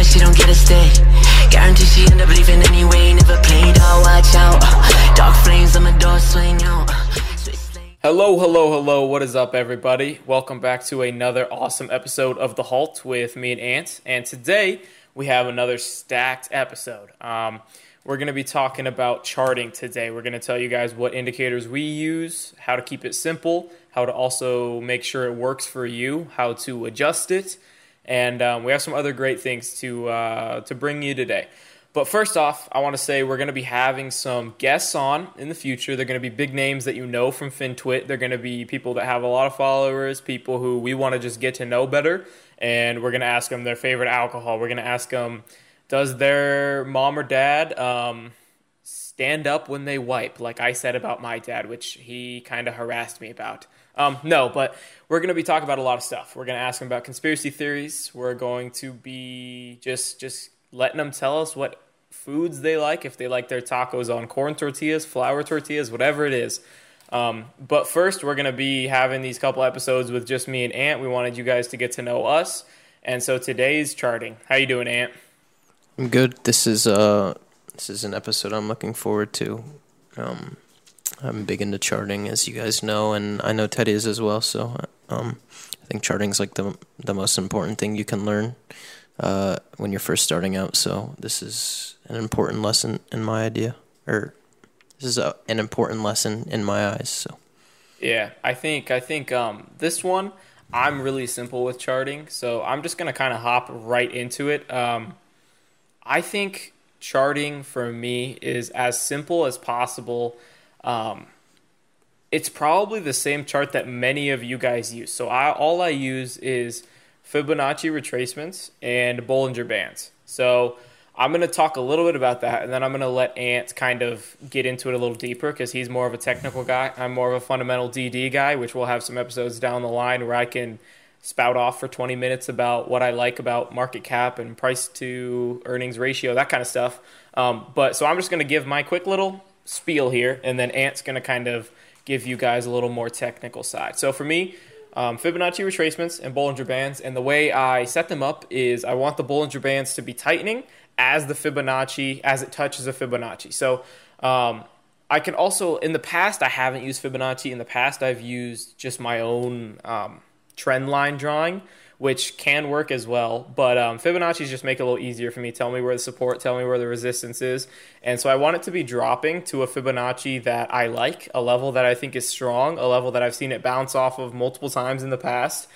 she don't get a stay. Guarantee she end up leaving anyway. Never played out, watch out. Dark flames on the door swing out. Hello, hello, hello. What is up, everybody? Welcome back to another awesome episode of The Halt with me and Ant. And today we have another stacked episode. Um, we're going to be talking about charting today. We're going to tell you guys what indicators we use, how to keep it simple, how to also make sure it works for you, how to adjust it, and um, we have some other great things to uh, to bring you today. But first off, I want to say we're going to be having some guests on in the future. They're going to be big names that you know from FinTwit. They're going to be people that have a lot of followers, people who we want to just get to know better. And we're going to ask them their favorite alcohol. We're going to ask them, does their mom or dad um, stand up when they wipe, like I said about my dad, which he kind of harassed me about. Um, no, but we're going to be talking about a lot of stuff. We're going to ask them about conspiracy theories. We're going to be just just letting them tell us what foods they like, if they like their tacos on corn tortillas, flour tortillas, whatever it is. Um, but first, we're going to be having these couple episodes with just me and Ant. We wanted you guys to get to know us, and so today's charting. How you doing, Ant? I'm good. This is uh this is an episode I'm looking forward to. Um, I'm big into charting, as you guys know, and I know Teddy is as well. So um, I think charting is like the the most important thing you can learn uh, when you're first starting out. So this is an important lesson in my idea, or this is a, an important lesson in my eyes. So yeah, I think I think um, this one I'm really simple with charting, so I'm just gonna kind of hop right into it. Um, I think charting for me is as simple as possible. Um, it's probably the same chart that many of you guys use. So I, all I use is Fibonacci retracements and Bollinger Bands. So I'm going to talk a little bit about that, and then I'm going to let Ant kind of get into it a little deeper because he's more of a technical guy. I'm more of a fundamental DD guy, which we'll have some episodes down the line where I can spout off for 20 minutes about what I like about market cap and price to earnings ratio, that kind of stuff. Um, but so I'm just going to give my quick little spiel here, and then Ant's going to kind of give you guys a little more technical side. So for me, um, Fibonacci retracements and Bollinger Bands, and the way I set them up is I want the Bollinger Bands to be tightening as the Fibonacci, as it touches a Fibonacci. So um, I can also, in the past, I haven't used Fibonacci. In the past, I've used just my own um, trend line drawing which can work as well. But um, Fibonacci's just make it a little easier for me. Tell me where the support, tell me where the resistance is. And so I want it to be dropping to a Fibonacci that I like, a level that I think is strong, a level that I've seen it bounce off of multiple times in the past.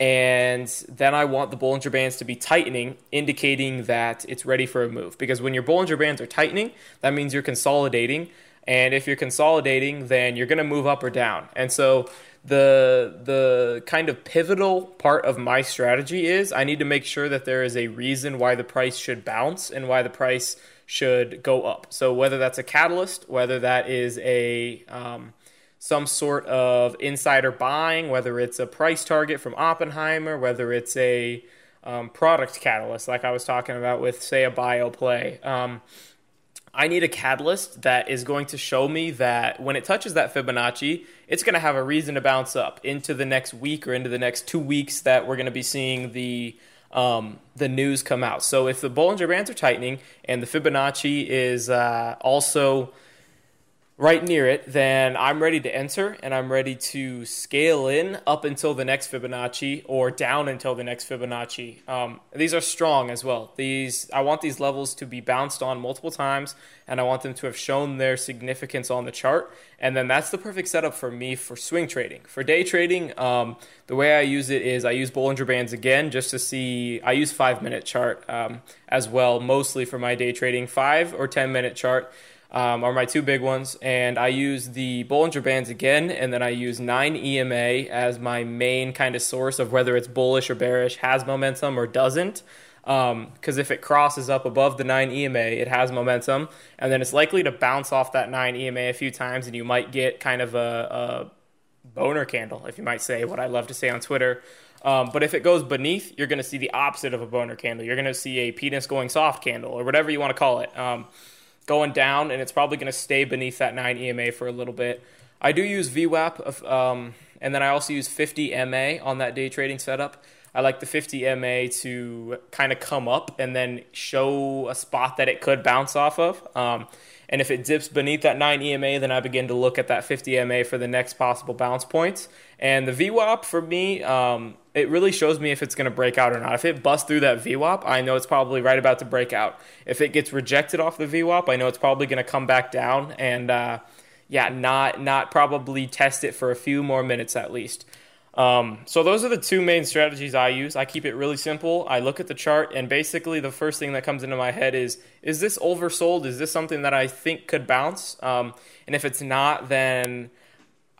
And then I want the Bollinger Bands to be tightening, indicating that it's ready for a move. Because when your Bollinger Bands are tightening, that means you're consolidating. And if you're consolidating, then you're going to move up or down. And so the the kind of pivotal part of my strategy is I need to make sure that there is a reason why the price should bounce and why the price should go up. So whether that's a catalyst, whether that is a um, some sort of insider buying, whether it's a price target from Oppenheimer, whether it's a um, product catalyst, like I was talking about with say a bio play. Um, I need a catalyst that is going to show me that when it touches that Fibonacci, it's going to have a reason to bounce up into the next week or into the next two weeks that we're going to be seeing the um, the news come out. So if the Bollinger Bands are tightening and the Fibonacci is uh, also right near it, then I'm ready to enter and I'm ready to scale in up until the next Fibonacci or down until the next Fibonacci. Um, these are strong as well. These I want these levels to be bounced on multiple times and I want them to have shown their significance on the chart. And then that's the perfect setup for me for swing trading. For day trading, um, the way I use it is I use Bollinger Bands again just to see. I use five minute chart um, as well, mostly for my day trading, five or 10 minute chart um, are my two big ones. And I use the Bollinger Bands again, and then I use 9 EMA as my main kind of source of whether it's bullish or bearish, has momentum or doesn't. Because um, if it crosses up above the 9 EMA, it has momentum, and then it's likely to bounce off that 9 EMA a few times, and you might get kind of a, a boner candle, if you might say, what I love to say on Twitter. Um, but if it goes beneath, you're going to see the opposite of a boner candle. You're going to see a penis going soft candle, or whatever you want to call it. Um, going down, and it's probably going to stay beneath that 9 EMA for a little bit. I do use VWAP, um, and then I also use 50 MA on that day trading setup. I like the 50 MA to kind of come up and then show a spot that it could bounce off of. Um, and if it dips beneath that 9 EMA, then I begin to look at that 50 MA for the next possible bounce points. And the VWAP for me, um, it really shows me if it's going to break out or not. If it busts through that VWAP, I know it's probably right about to break out. If it gets rejected off the VWAP, I know it's probably going to come back down and uh, yeah, not not probably test it for a few more minutes at least. Um, so those are the two main strategies I use. I keep it really simple. I look at the chart, and basically the first thing that comes into my head is: Is this oversold? Is this something that I think could bounce? Um, and if it's not, then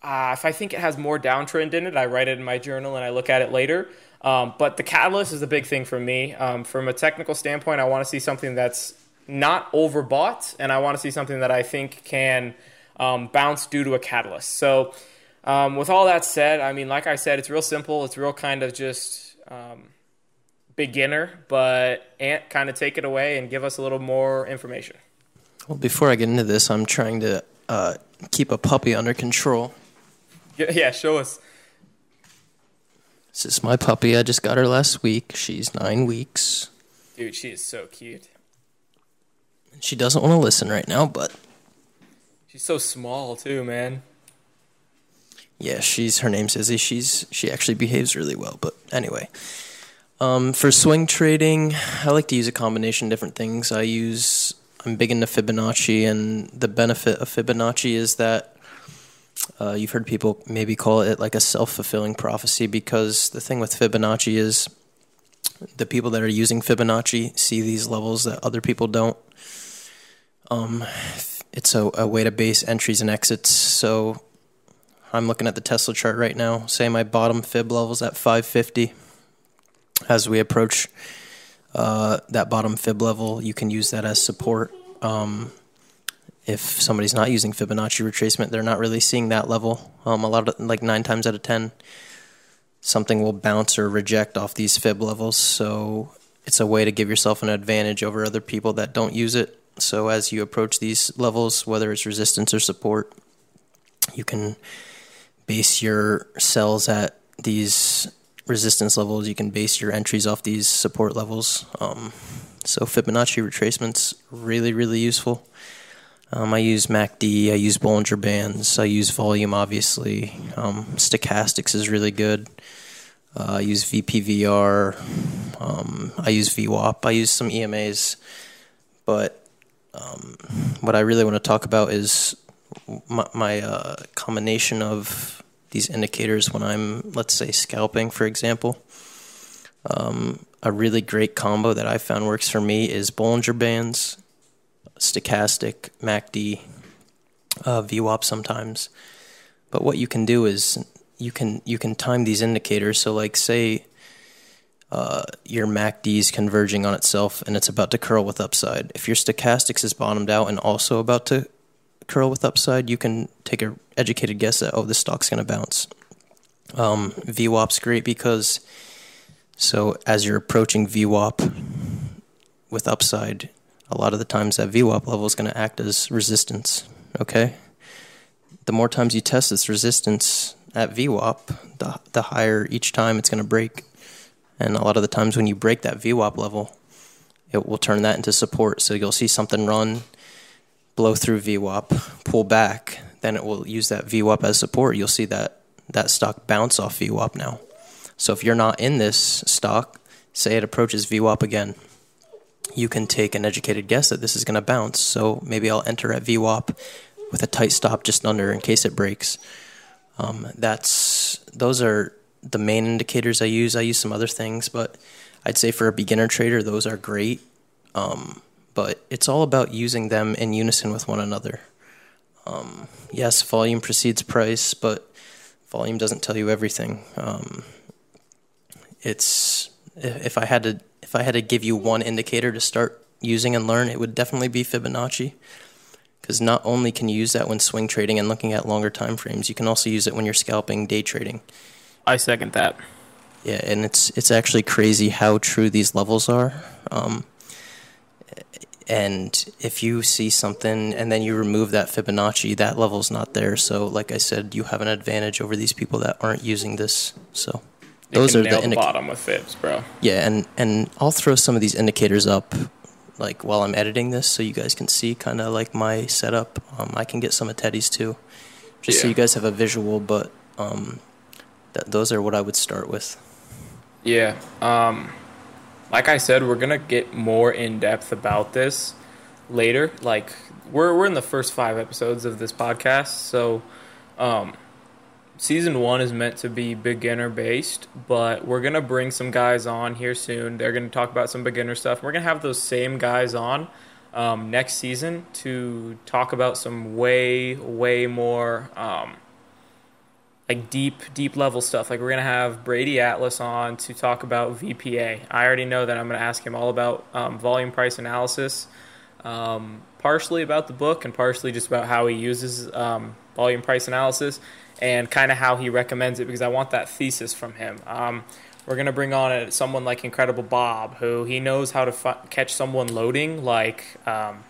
uh, if I think it has more downtrend in it, I write it in my journal and I look at it later. Um, but the catalyst is a big thing for me. Um, from a technical standpoint, I want to see something that's not overbought, and I want to see something that I think can um, bounce due to a catalyst. So, um, with all that said, I mean, like I said, it's real simple. It's real kind of just um, beginner, but Ant, kind of take it away and give us a little more information. Well, before I get into this, I'm trying to uh, keep a puppy under control. Yeah, show us. This is my puppy. I just got her last week. She's nine weeks. Dude, she is so cute. She doesn't want to listen right now, but She's so small too, man. yeah, she's her name's Izzy. She's she actually behaves really well. But anyway, um, for swing trading, I like to use a combination of different things. I use I'm big into Fibonacci, and the benefit of Fibonacci is that uh, you've heard people maybe call it like a self fulfilling prophecy because the thing with Fibonacci is the people that are using Fibonacci see these levels that other people don't. Um, it's a, a way to base entries and exits. So I'm looking at the Tesla chart right now. Say my bottom fib levels at 550. As we approach uh, that bottom fib level, you can use that as support. Um, if somebody's not using Fibonacci retracement, they're not really seeing that level. Um, a lot of like nine times out of ten, something will bounce or reject off these fib levels. So it's a way to give yourself an advantage over other people that don't use it. So as you approach these levels, whether it's resistance or support, you can base your sells at these resistance levels. You can base your entries off these support levels. Um, so Fibonacci retracements really really useful. Um, I use MACD, I use Bollinger Bands, I use volume, obviously. Um, stochastics is really good. Uh, I use VPVR. Um, I use VWAP. I use some EMAs. But um, what I really want to talk about is my, my uh, combination of these indicators when I'm, let's say, scalping, for example. Um, a really great combo that I found works for me is Bollinger Bands stochastic, MACD, uh, VWAP sometimes. But what you can do is you can you can time these indicators. So like say uh, your MACD is converging on itself and it's about to curl with upside. If your stochastics is bottomed out and also about to curl with upside, you can take an educated guess that oh this stock's going to bounce. Um, VWAP's great because so as you're approaching VWAP with upside, a lot of the times that VWAP level is going to act as resistance. Okay? The more times you test this resistance at VWAP, the, the higher each time it's going to break. And a lot of the times when you break that VWAP level, it will turn that into support. So you'll see something run, blow through VWAP, pull back, then it will use that VWAP as support. You'll see that that stock bounce off VWAP now. So if you're not in this stock, say it approaches VWAP again, you can take an educated guess that this is going to bounce. So maybe I'll enter at VWAP with a tight stop just under in case it breaks. Um, that's those are the main indicators I use. I use some other things, but I'd say for a beginner trader, those are great. Um, but it's all about using them in unison with one another. Um, yes, volume precedes price, but volume doesn't tell you everything. Um, it's if I had to if I had to give you one indicator to start using and learn, it would definitely be Fibonacci. Because not only can you use that when swing trading and looking at longer time frames, you can also use it when you're scalping day trading. I second that. Yeah, and it's it's actually crazy how true these levels are. Um, and if you see something and then you remove that Fibonacci, that level's not there. So, like I said, you have an advantage over these people that aren't using this. So, those are the the bottom with fibs, bro. Yeah, and and I'll throw some of these indicators up, like while I'm editing this, so you guys can see kind of like my setup. Um, I can get some of Teddy's too, just so you guys have a visual. But um, th- those are what I would start with. Yeah. Um, like I said, we're gonna get more in depth about this later. Like we're we're in the first five episodes of this podcast, so um, season one is meant to be beginner based, but we're gonna bring some guys on here soon. They're gonna talk about some beginner stuff. We're gonna have those same guys on um, next season to talk about some way way more. Um, like deep deep level stuff like we're to have brady atlas on to talk about vpa i already know that i'm to ask him all about um, volume price analysis um, partially about the book and partially just about how he uses um, volume price analysis and kind of how he recommends it because i want that thesis from him um, we're going to bring on a, someone like incredible bob who he knows how to catch someone loading like um,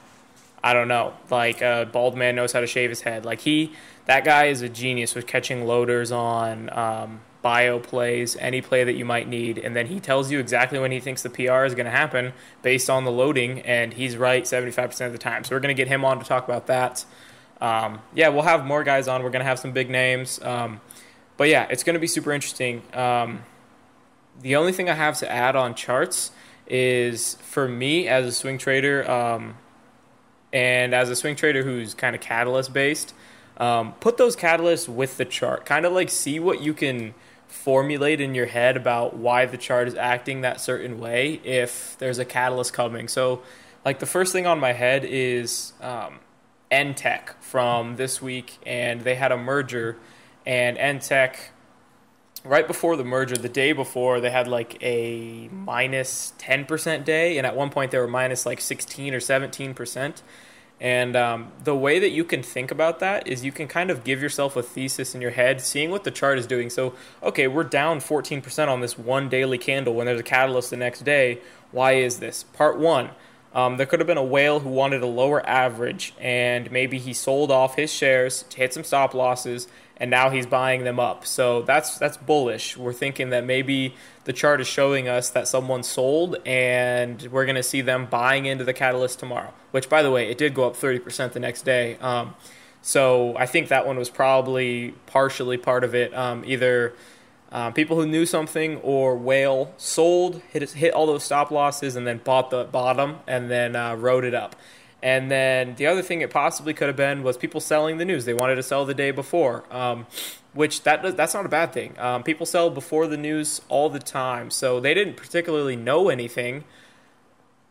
I don't know. Like a bald man knows how to shave his head. Like he, that guy is a genius with catching loaders on um, bio plays, any play that you might need, and then he tells you exactly when he thinks the PR is going to happen based on the loading, and he's right seventy five percent of the time. So we're going to get him on to talk about that. Um, yeah, we'll have more guys on. We're going to have some big names, um, but yeah, it's going to be super interesting. Um, the only thing I have to add on charts is for me as a swing trader. Um, and as a swing trader who's kind of catalyst based, um, put those catalysts with the chart. Kind of like see what you can formulate in your head about why the chart is acting that certain way if there's a catalyst coming. So, like the first thing on my head is um, NTech from this week, and they had a merger, and NTech right before the merger, the day before, they had like a minus 10% day, and at one point they were minus like 16 or 17%. And um, the way that you can think about that is you can kind of give yourself a thesis in your head, seeing what the chart is doing. So, okay, we're down 14% on this one daily candle when there's a catalyst the next day. Why is this? Part one. Um, there could have been a whale who wanted a lower average, and maybe he sold off his shares to hit some stop losses, and now he's buying them up. So that's that's bullish. We're thinking that maybe the chart is showing us that someone sold, and we're going to see them buying into the catalyst tomorrow. Which, by the way, it did go up 30% the next day. Um, so I think that one was probably partially part of it. Um, either um, people who knew something or whale sold, hit hit all those stop losses, and then bought the bottom and then uh, rode it up. And then the other thing it possibly could have been was people selling the news. They wanted to sell the day before, um, which that that's not a bad thing. Um, people sell before the news all the time, so they didn't particularly know anything.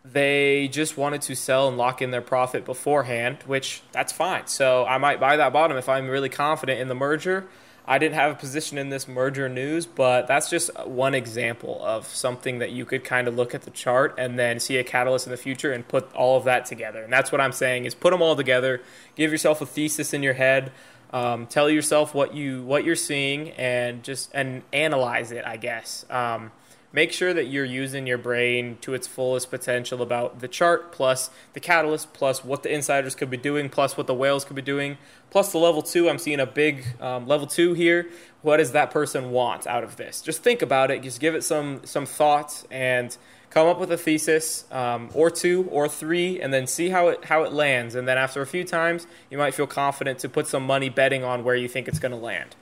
They just wanted to sell and lock in their profit beforehand, which that's fine. So I might buy that bottom if I'm really confident in the merger. I didn't have a position in this merger news, but that's just one example of something that you could kind of look at the chart and then see a catalyst in the future and put all of that together. And that's what I'm saying is put them all together, give yourself a thesis in your head, um, tell yourself what you what you're seeing, and just and analyze it. I guess. Um, make sure that you're using your brain to its fullest potential about the chart plus the catalyst plus what the insiders could be doing plus what the whales could be doing plus the level two. I'm seeing a big um, level two here. What does that person want out of this? Just think about it. Just give it some some thought and come up with a thesis um, or two or three and then see how it how it lands. And then after a few times you might feel confident to put some money betting on where you think it's going to land.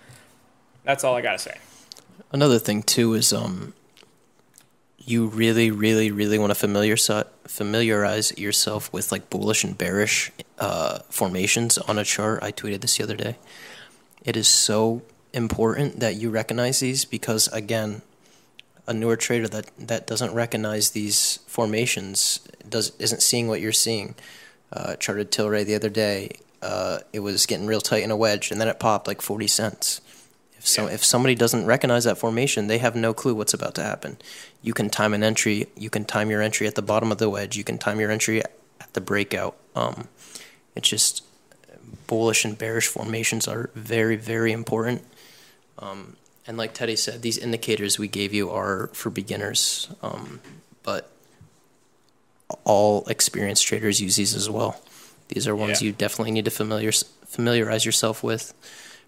That's all i got to say. Another thing too is um, you really, really, really want to familiar familiarize yourself with like bullish and bearish uh, formations on a chart. I tweeted this the other day. It is so important that you recognize these because again, a newer trader that, that doesn't recognize these formations does isn't seeing what you're seeing. Uh, charted Tilray the other day. Uh, it was getting real tight in a wedge, and then it popped like forty cents. If so, if somebody doesn't recognize that formation, they have no clue what's about to happen. You can time an entry. You can time your entry at the bottom of the wedge. You can time your entry at the breakout. Um, it's just bullish and bearish formations are very, very important. Um, and like Teddy said, these indicators we gave you are for beginners, um, but all experienced traders use these as well. These are ones Yeah. you definitely need to familiar, familiarize yourself with.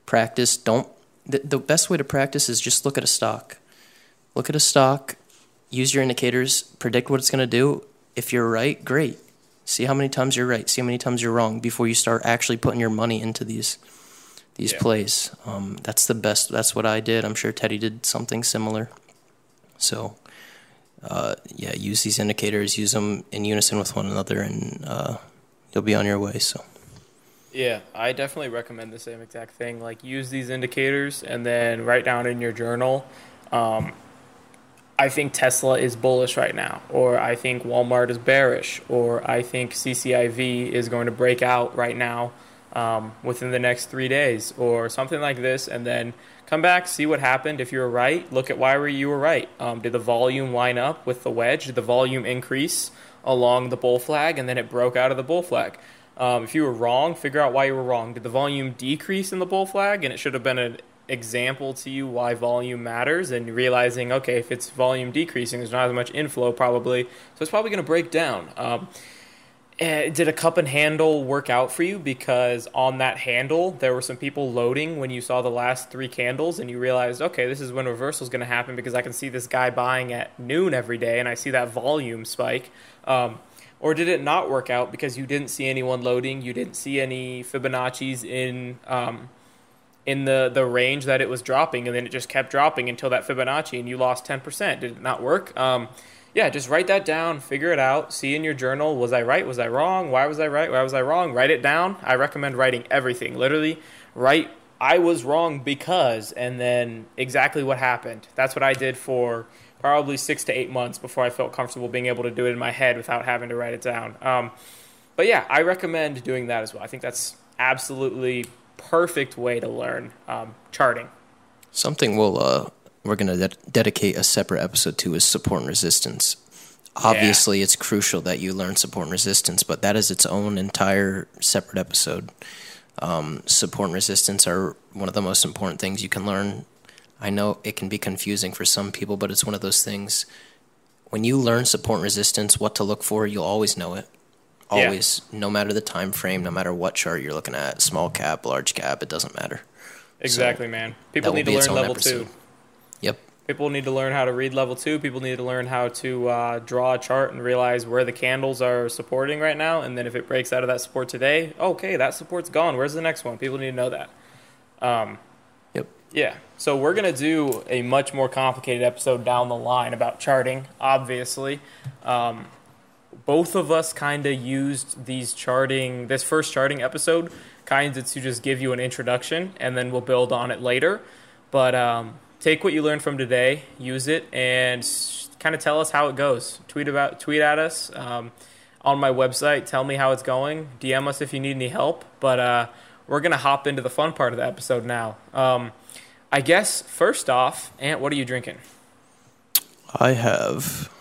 Practice. Don't the, the best way to practice is just look at a stock. look at a stock, use your indicators, predict what it's going to do. If you're right, great. See how many times you're right. See how many times you're wrong before you start actually putting your money into these these Yeah. plays. Um, that's the best. That's what I did. I'm sure Teddy did something similar. So, uh, yeah, use these indicators. Use them in unison with one another, and uh, you'll be on your way. So, Yeah, I definitely recommend the same exact thing. Like, use these indicators and then write down in your journal. Um, I think Tesla is bullish right now, or I think Walmart is bearish, or I think CCIV is going to break out right now um, within the next three days, or something like this, and then come back, see what happened. If you were right, look at why were you were right. Um, did the volume line up with the wedge? Did the volume increase along the bull flag, and then it broke out of the bull flag? Um, if you were wrong, figure out why you were wrong. Did the volume decrease in the bull flag, and it should have been an example to you why volume matters, and realizing okay, if it's volume decreasing, there's not as much inflow probably, so it's probably going to break down. Um, eh, did a cup and handle work out for you? Because on that handle, there were some people loading when you saw the last three candles, and you realized, okay, this is when reversal is going to happen because I can see this guy buying at noon every day, and I see that volume spike. Um, or did it not work out because you didn't see anyone loading, you didn't see any Fibonacci's in um, in the the range that it was dropping, and then it just kept dropping until that Fibonacci, and you lost ten percent? Did it not work? Um, yeah, just write that down, figure it out, see in your journal, was I right, was I wrong, why was I right, why was I wrong? Write it down. I recommend writing everything. Literally, write I was wrong because, and then exactly what happened. That's what I did for probably six to eight months before I felt comfortable being able to do it in my head without having to write it down. Um, but yeah, I recommend doing that as well. I think that's absolutely perfect way to learn um, charting. something we'll uh, we're gonna de- dedicate a separate episode to is support and resistance. Obviously, it's crucial that you learn support and resistance, but that is its own entire separate episode. Um, support and resistance are one of the most important things you can learn. I know it can be confusing for some people, but it's one of those things. When you learn support and resistance, what to look for, you'll always know it. Yeah. Always, no matter the time frame, no matter what chart you're looking at, small cap, large cap, it doesn't matter. Exactly, man. People need to learn level episode. two. Yep. People need to learn how to read level two. People need to learn how to uh, draw a chart and realize where the candles are supporting right now. And then if it breaks out of that support today, okay, that support's gone. Where's the next one? People need to know that. Um. Yeah. So we're gonna do a much more complicated episode down the line about charting. Obviously, um, both of us kind of used these charting. This first charting episode kind of to just give you an introduction, and then we'll build on it later. But um, take what you learned from today, use it, and kind of tell us how it goes. Tweet about, tweet at us um, on my website. Tell me how it's going. DM us if you need any help. But uh, we're gonna hop into the fun part of the episode now. Um, I guess first off, Ant, what are you drinking? I have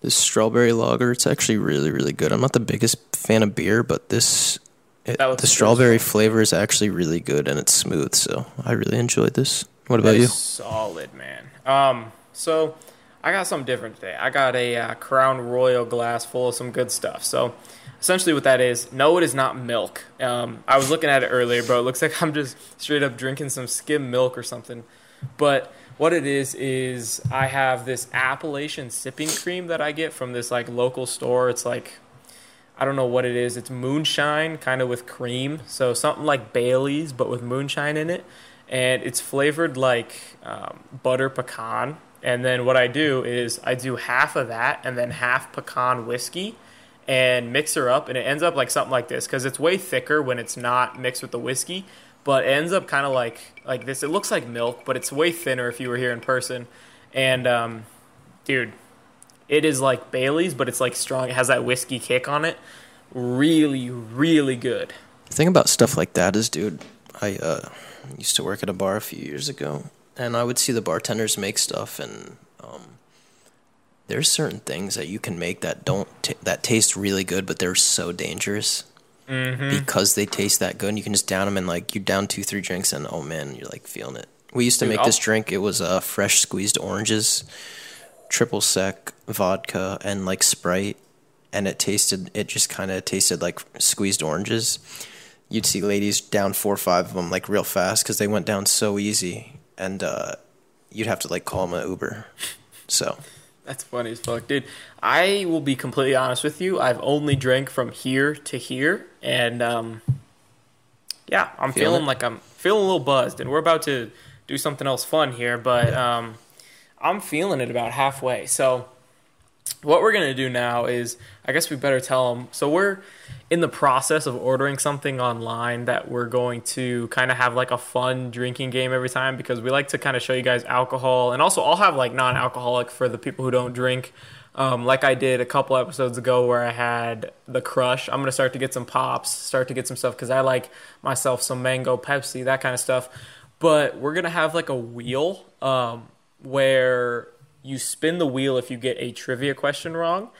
this strawberry lager. It's actually really, really good. I'm not the biggest fan of beer, but this it, the strawberry flavor is actually really good and it's smooth. So I really enjoyed this. What about you? Solid, man. Um, so I got something different today. I got a uh, Crown Royal glass full of some good stuff. So essentially, what that is, no, it is not milk. Um, I was looking at it earlier, bro. It looks like I'm just straight up drinking some skim milk or something. But what it is is I have this Appalachian sipping cream that I get from this like local store. It's like I don't know what it is. It's moonshine, kind of with cream. So something like Bailey's, but with moonshine in it. And it's flavored like um, butter pecan. And then what I do is I do half of that and then half pecan whiskey and mix her up. And it ends up like something like this because it's way thicker when it's not mixed with the whiskey. But it ends up kind of like like this. It looks like milk, but it's way thinner if you were here in person. And um, dude, it is like Bailey's, but it's like strong. It has that whiskey kick on it. Really, really good. The thing about stuff like that is, dude, I uh, used to work at a bar a few years ago, and I would see the bartenders make stuff, and there's certain things that you can make that don't t- that taste really good, but they're so dangerous because they taste that good. And you can just down them, and like you down two, three drinks, and oh man, you're like feeling it. We used to Dude, make I'll- this drink. It was uh, fresh squeezed oranges, triple sec vodka, and like Sprite, and it tasted. It just kind of tasted like squeezed oranges you'd see ladies down four or five of them like real fast because they went down so easy and uh, you'd have to like call them an Uber. So That's funny as fuck, dude. I will be completely honest with you. I've only drank from here to here, and um, yeah, I'm Feeling feeling like I'm feeling a little buzzed, and we're about to do something else fun here, but um, I'm feeling it about halfway. So, what we're gonna do now is, I guess we better tell them. So we're in the process of ordering something online that we're going to kind of have like a fun drinking game every time because we like to kind of show you guys alcohol and also I'll have like non-alcoholic for the people who don't drink. Um, like I did a couple episodes ago where I had the crush. I'm gonna start to get some pops, start to get some stuff because I like myself some mango Pepsi, that kind of stuff. But we're gonna have like a wheel um, where you spin the wheel if you get a trivia question wrong,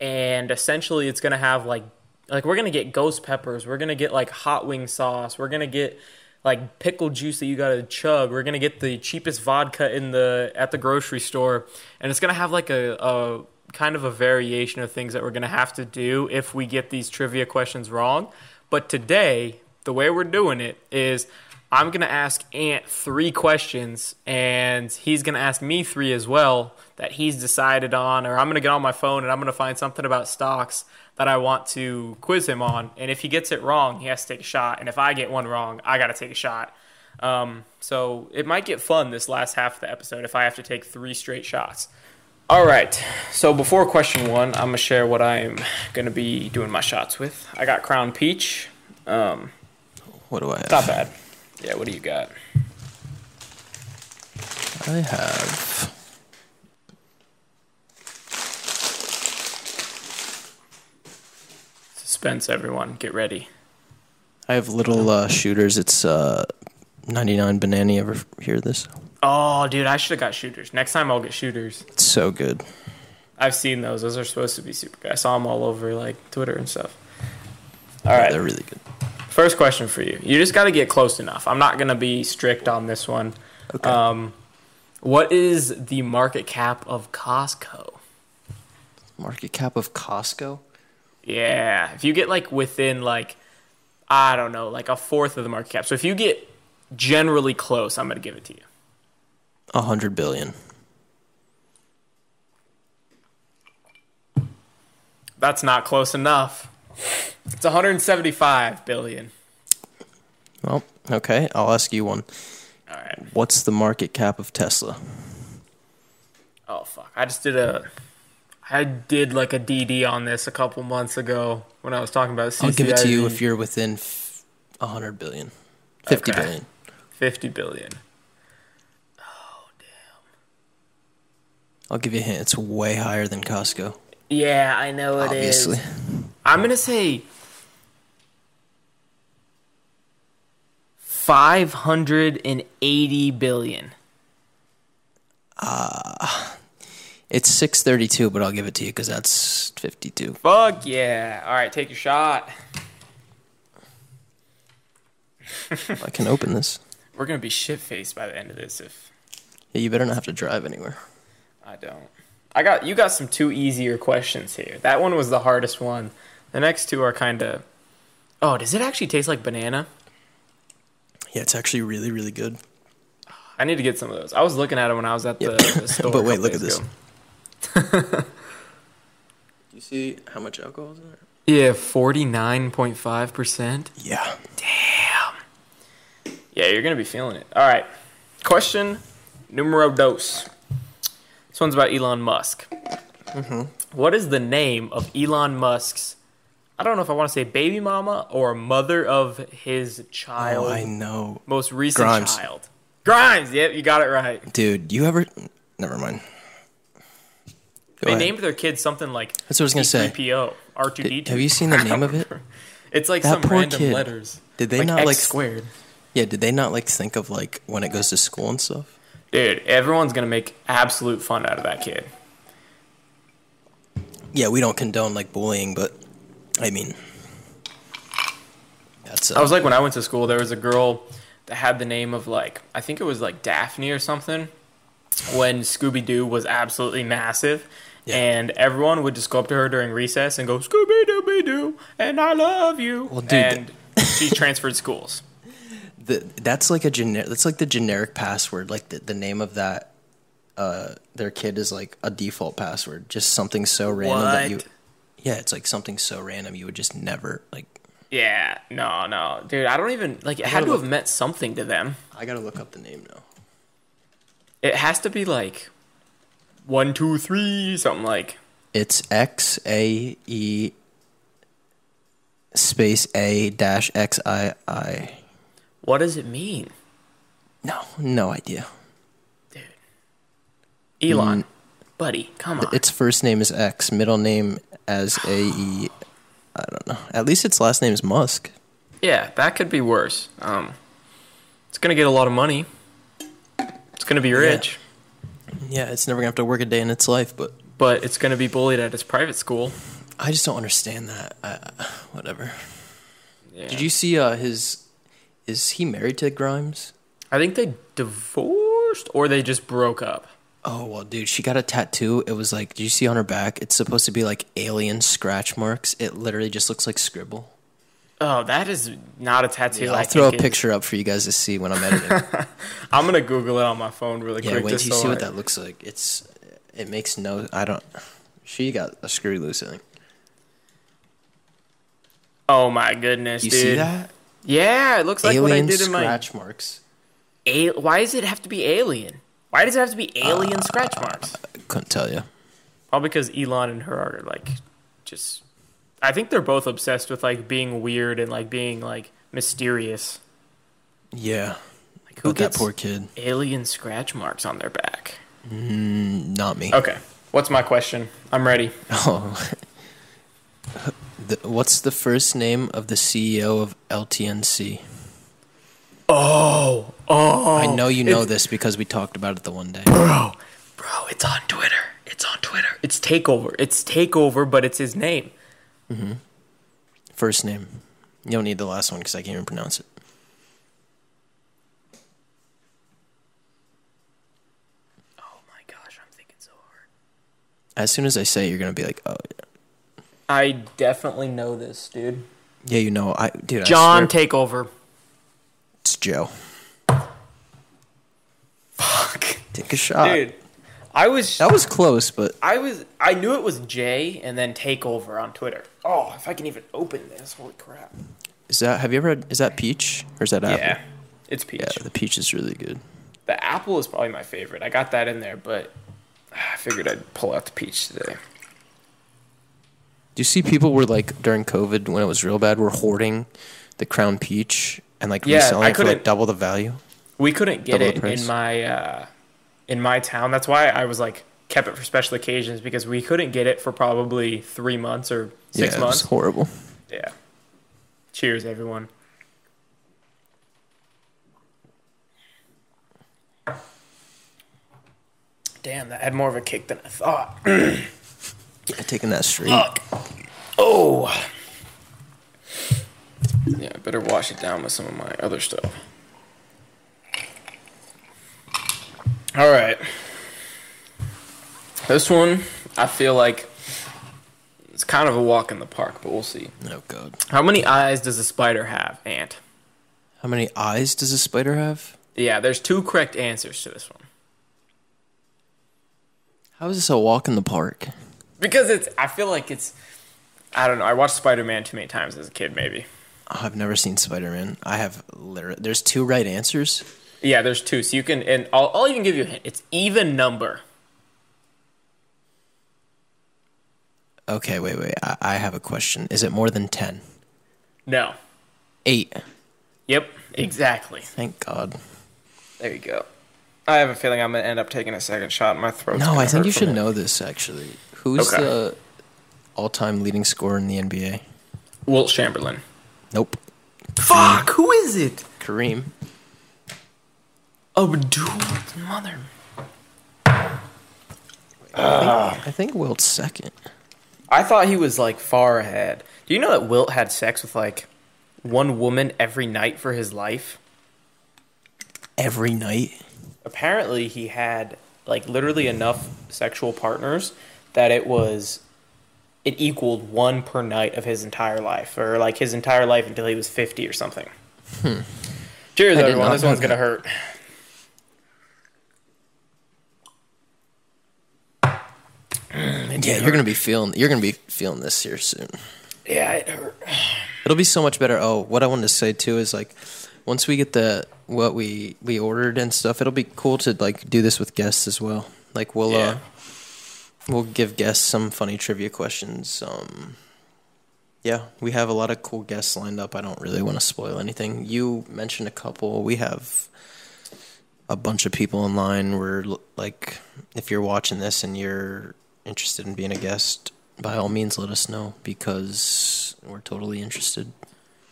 and essentially it's gonna have like like we're gonna get ghost peppers, we're gonna get like hot wing sauce, we're gonna get like pickle juice that you gotta chug. We're gonna get the cheapest vodka in the at the grocery store, and it's gonna have like a, a kind of a variation of things that we're gonna have to do if we get these trivia questions wrong. But today, the way we're doing it is I'm gonna ask Ant three questions, and he's gonna ask me three as well that he's decided on, or I'm gonna get on my phone and I'm gonna find something about stocks that I want to quiz him on. And if he gets it wrong, he has to take a shot. And if I get one wrong, I gotta take a shot. Um, so it might get fun this last half of the episode if I have to take three straight shots. All right. So before question one, I'm gonna share what I'm gonna be doing my shots with. I got Crown Peach. Um, what do I have? not bad. Yeah. What do you got? I have. Suspense, everyone. Get ready. I have little uh, shooters. It's uh, 99 banana. You ever hear this? Oh, dude, I should have got shooters. Next time I'll get shooters. It's so good. I've seen those. Those are supposed to be super good. I saw them all over like Twitter and stuff. All Yeah, right. they're really good. First question for you. You just got to get close enough. I'm not going to be strict on this one. Okay. Um, what is the market cap of Costco? Market cap of Costco. Yeah, if you get like within like I don't know, like a fourth of the market cap. So if you get generally close, I'm going to give it to you. A hundred billion. That's not close enough. It's 175 billion. Well, okay. I'll ask you one. All right. What's the market cap of Tesla? Oh fuck! I just did a, I did like a DD on this a couple months ago when I was talking about. CCIV. I'll give it to you if you're within f- a hundred billion. Fifty Okay. billion. fifty billion. Oh, I'll give you a hint. It's way higher than Costco. Yeah, I know it is. obviously. I'm gonna say five hundred and eighty billion. Uh, it's six thirty-two, but I'll give it to you because that's fifty-two. Fuck yeah! All right, take your shot. I can open this. We're gonna be shit faced by the end of this if Yeah, you better not have to drive anywhere. I don't. I got you got some two easier questions here. That one was the hardest one. The next two are kind of. Oh, does it actually taste like banana? Yeah, it's actually really, really good. I need to get some of those. I was looking at it when I was at the, Yeah. the store. But wait, look at days this. Do you see how much alcohol is in there? Yeah, forty nine point five percent. Yeah. Damn. Yeah, you're gonna be feeling it. All right. Question numero dos. This one's about Elon Musk. Mm-hmm. What is the name of Elon Musk's? I don't know if I want to say baby mama or mother of his child, Oh, I know. most recent Grimes. child. Grimes. Yep, you got it right. Dude, you ever. Never mind. Go they ahead. named their kid something like That's what I was gonna say. C3PO, R2D2. Have you seen the name of it? It's like That some poor random kid. letters. Did they like not X like? squared? Yeah, did they not like think of like when it goes to school and stuff? Dude, everyone's gonna make absolute fun out of that kid. Yeah, we don't condone like bullying, but I mean, that's. Uh, I was like when I went to school, there was a girl that had the name of like I think it was like Daphne or something. When Scooby Doo was absolutely massive, Yeah. and everyone would just go up to her during recess and go Scooby Dooby Doo, and I love you. Well, dude, and she transferred schools. the, that's like a generic. That's like the generic password. Like the, the name of that uh, their kid is like a default password, just something so random that you. Yeah, it's like something so random you would just never like. Yeah, no, no, dude. I don't even like. It had to gotta have meant something to them. I gotta look up the name now. It has to be like one, two, three, something like. It's X A E space A dash X I I. What does it mean, No, no idea. dude? Elon, buddy, come on. Its first name is X, middle name as A E. I don't know. At least its last name is Musk. yeah, that could be worse. Um, it's gonna get a lot of money. It's gonna be rich, Yeah, it's never gonna have to work a day in its life, but but it's gonna be bullied at its private school. I just don't understand that. Uh, whatever. Yeah. Did you see uh, his? Is he married to Grimes? I think they divorced or they just broke up. Oh well, dude, she got a tattoo. It was like, did you see on her back? It's supposed to be like alien scratch marks. It literally just looks like scribble. Oh, that is not a tattoo. Yeah, I I'll throw a picture up for you guys to see when I'm editing. I'm gonna Google it on my phone really yeah, quick. wait just till you so see what that looks like. It's it makes no. I don't. She got a screw loose. I think. Oh my goodness, You dude! see that? Yeah, it looks like what I alien did in my. scratch marks. A- why does it have to be alien? Why does it have to be alien uh, scratch marks? I Couldn't tell you. All because Elon and her are like, just. I think they're both obsessed with like being weird and like being like mysterious. Yeah, Like who but that gets poor kid. alien scratch marks on their back? Mm, not me. Okay, what's my question? I'm ready. Oh. The, what's the first name of the CEO of LTNC? Oh, oh! I know you know this because we talked about it the one day. bro, bro. It's on Twitter. It's on Twitter. It's takeover. It's takeover, but it's his name. Mm-hmm. First name. You don't need the last one because I can't even pronounce it. Oh my gosh, I'm thinking so hard. As soon as I say, it, you're gonna be like, "Oh, yeah, I definitely know this, dude. yeah you know." I dude, I John swear Takeover. Joe. Fuck, Take a shot. dude. I was, That was close, but I was, I knew it was Jay, and then Takeover on Twitter. Oh, if I can even open this, holy crap! is that? Have you ever? Had, is that peach or is that apple? Yeah, it's peach. Yeah, the peach is really good. The apple is probably my favorite. I got that in there, but I figured I'd pull out the peach today. Do you see people were like during COVID when it was real bad, were hoarding the crown peach and like Yeah, reselling I it for like double the value? We couldn't get Double it in my uh, in my town. That's why I was like kept it for special occasions because we couldn't get it for probably three months or six yeah, months. It was horrible. Yeah. Cheers, everyone. Damn, that had more of a kick than I thought. Yeah, taking that straight. Fuck. Oh. Yeah, I better wash it down with some of my other stuff. All right. This one, I feel like it's kind of a walk in the park, but we'll see. Oh god. How many eyes does a spider have, Ant? How many eyes does a spider have? Yeah, there's two correct answers to this one. How is this a walk in the park? Because it's, I feel like it's, I don't know. I watched Spider Man too many times as a kid, maybe. Oh, I've never seen Spider Man. I have literally. There's two right answers. Yeah, there's two. So you can, and I'll, I'll even give you a hint. It's even number. Okay, wait, wait. I, I have a question. Is it more than ten? No. Eight. Yep, exactly. Thank God. There you go. I have a feeling I'm gonna end up taking a second shot in my throat. No, I think you should know this actually. Who's Okay. the all-time leading scorer in the NBA? Wilt Chamberlain. Nope. Fuck, who is it? Kareem. Abdul mother. I think Wilt's second. I thought he was like far ahead. Do you know that Wilt had sex with like one woman every night for his life? Every night. Apparently, he had like literally enough sexual partners that it was it equaled one per night of his entire life, or like his entire life until he was fifty or something. Cheers, I everyone. This one's gonna hurt. can't. Yeah, get you're gonna be feeling you're gonna be feeling this here soon. Yeah, it hurt. It'll be so much better. Oh, what I wanted to say too is like once we get the what we we ordered and stuff, it'll be cool to like do this with guests as well. Like we'll Yeah. uh we'll give guests some funny trivia questions. Um yeah, we have a lot of cool guests lined up. I don't really want to spoil anything. You mentioned a couple. We have a bunch of people in line. We're like, if you're watching this and you're interested in being a guest, by all means, let us know because we're totally interested.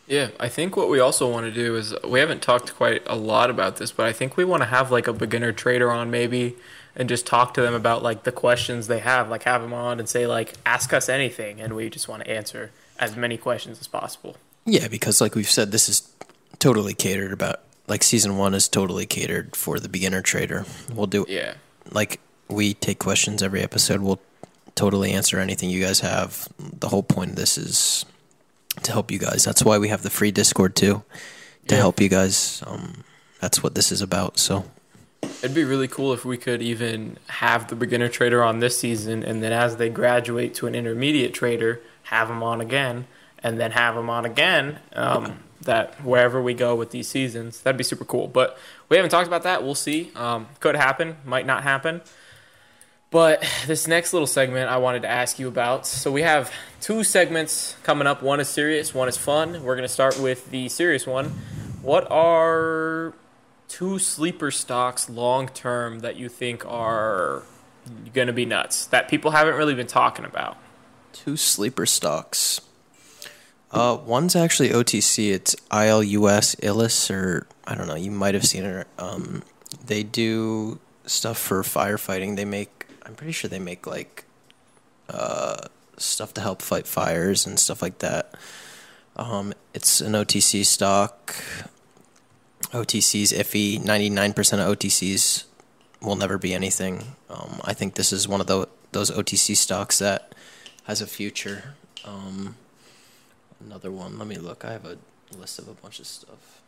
Yeah, I think what we also want to do is we haven't talked quite a lot about this, but I think we want to have like a beginner trader on maybe and just talk to them about like the questions they have, like have them on and say like ask us anything and we just want to answer as many questions as possible. Yeah, because like we've said, this is totally catered about. Like season one is totally catered for the beginner trader. We'll do Yeah. like we take questions every episode. We'll totally answer anything you guys have. The whole point of this is to help you guys. That's why we have the free Discord too, to Yeah. help you guys. Um, that's what this is about. So It'd be really cool if we could even have the beginner trader on this season, and then as they graduate to an intermediate trader, have them on again, and then have them on again. Um, that wherever we go with these seasons, that'd be super cool. But we haven't talked about that. We'll see. Um, could happen, might not happen. But this next little segment I wanted to ask you about. So we have two segments coming up. One is serious, one is fun. We're going to start with the serious one. What are two sleeper stocks long term that you think are going to be nuts that people haven't really been talking about? two sleeper stocks. Uh, one's actually OTC. It's ILUS Illis, or I don't know. You might have seen it. Um, they do stuff for firefighting. They make. I'm pretty sure they make like uh, stuff to help fight fires and stuff like that. Um, it's an OTC stock. OTC's iffy. Ninety nine percent of OTCs will never be anything. Um, I think this is one of the, those OTC stocks that has a future. Um, another one. Let me look. I have a list of a bunch of stuff.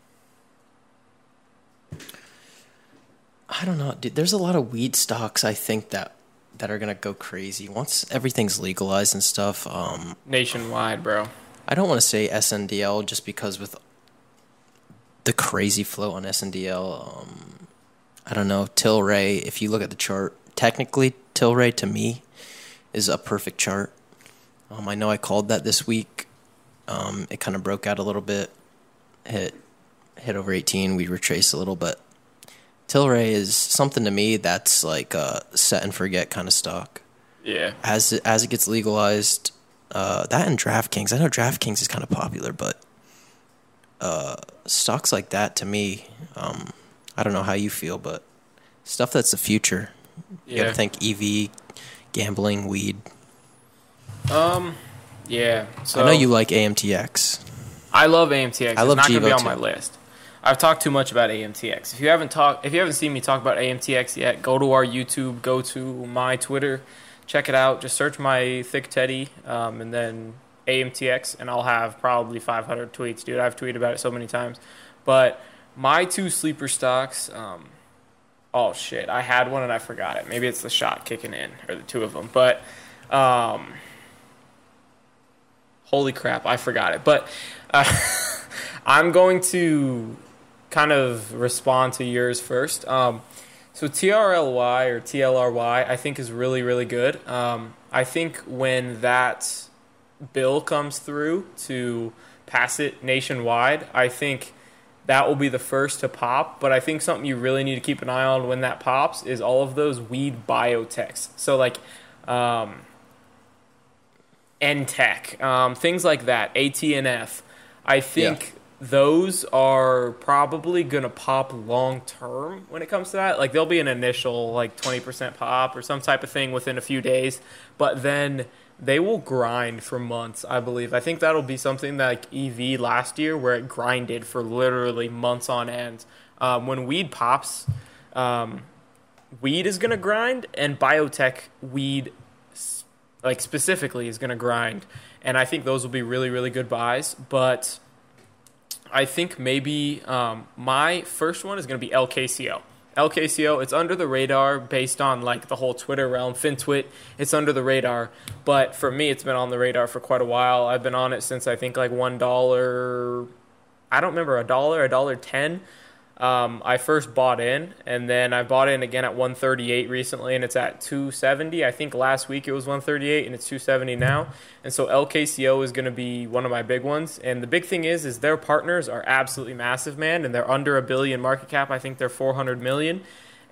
I don't know, dude. There's a lot of weed stocks. I think that that are gonna go crazy once everything's legalized and stuff. Um, Nationwide, bro. I don't want to say SNDL just because with the crazy flow on SNDL, um, I don't know. Tilray, if you look at the chart, technically Tilray to me is a perfect chart. Um, I know I called that this week. Um, it kind of broke out a little bit, hit hit over 18. We retraced a little, but Tilray is something to me that's like a set and forget kind of stock Yeah. as it, as it gets legalized, uh, that and DraftKings. I know DraftKings is kind of popular, but uh, stocks like that to me, um, I don't know how you feel, but stuff that's the future. You Yeah. gotta think EV, gambling, weed. Um. Yeah. So I know you like AMTX. I love AMTX. I love it's not to be on my too. list. I've talked too much about AMTX. If you haven't talked, if you haven't seen me talk about AMTX yet, go to our YouTube, go to my Twitter, check it out. Just search my ThiccTeddy, um, and then AMTX, and I'll have probably 500 tweets, dude. I've tweeted about it so many times. But my two sleeper stocks. Um, oh shit, I had one and I forgot it. Maybe it's the shot kicking in, or the two of them. But um, holy crap, I forgot it. But uh, I'm going to kind of respond to yours first. Um, so TRLY or TLRY, I think is really really good. Um, I think when that bill comes through to pass it nationwide, I think that will be the first to pop. But I think something you really need to keep an eye on when that pops is all of those weed biotechs. So like. Um, NTech, um, things like that, ATNF. I think those are probably going to pop long term when it comes to that. Like there'll be an initial like 20% pop or some type of thing within a few days, but then they will grind for months, I believe. I think that'll be something like EV last year where it grinded for literally months on end. Um, when weed pops, um, weed is going to grind and biotech weed like specifically is going to grind and i think those will be really really good buys but i think maybe um, my first one is going to be lkco LKCO, it's under the radar based on like the whole Twitter realm, FinTwit. It's under the radar, but for me, it's been on the radar for quite a while. I've been on it since I think like one dollar. I don't remember a dollar, a dollar ten. Um, I first bought in, and then I bought in again at 138 recently, and it's at 270. I think last week it was 138, and it's 270 now. And so LKCO is going to be one of my big ones. And the big thing is, is their partners are absolutely massive, man, and they're under a billion market cap. I think they're 400 million,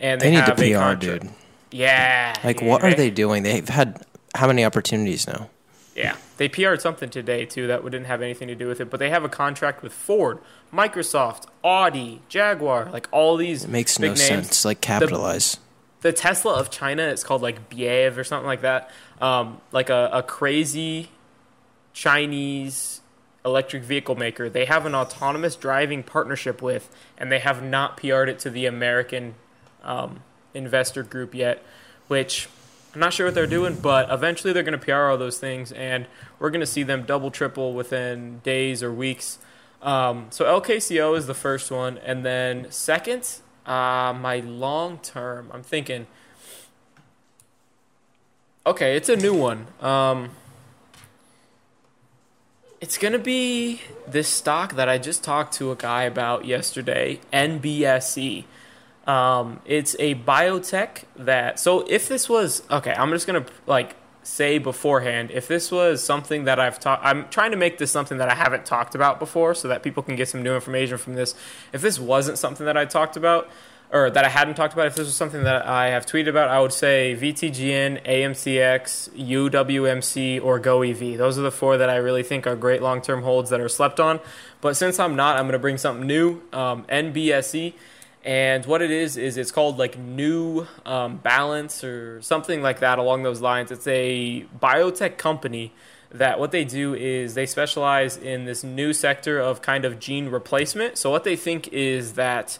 and they, They need to PR, contract- dude. Yeah. Like, yeah, what are they doing? They've had how many opportunities now? Yeah, they PR'd something today too that didn't have anything to do with it, but they have a contract with Ford, Microsoft, Audi, Jaguar, like all these. It makes big no names. sense. Like, capitalize. The Tesla of China is called like Biev or something like that. Um, like a, a crazy Chinese electric vehicle maker. They have an autonomous driving partnership with, and they have not PR'd it to the American um, investor group yet, which I'm not sure what they're doing, but eventually they're going to PR all those things, and we're going to see them double, triple within days or weeks. Um, so LKCO is the first one, and then second, uh, my long term. I'm thinking. Okay, it's a new one. Um, it's gonna be this stock that I just talked to a guy about yesterday, NBSE. Um, it's a biotech that. So if this was okay, I'm just gonna like say beforehand if this was something that I've talked. I'm trying to make this something that I haven't talked about before, so that people can get some new information from this. If this wasn't something that I talked about. Or that I hadn't talked about. If this was something that I have tweeted about, I would say VTGN, AMTX, UWMC, or GoEV. Those are the four that I really think are great long term holds that are slept on. But since I'm not, I'm going to bring something new um, NBSE. And what it is is it's called like New um, Balance or something like that along those lines. It's a biotech company that what they do is they specialize in this new sector of kind of gene replacement. So what they think is that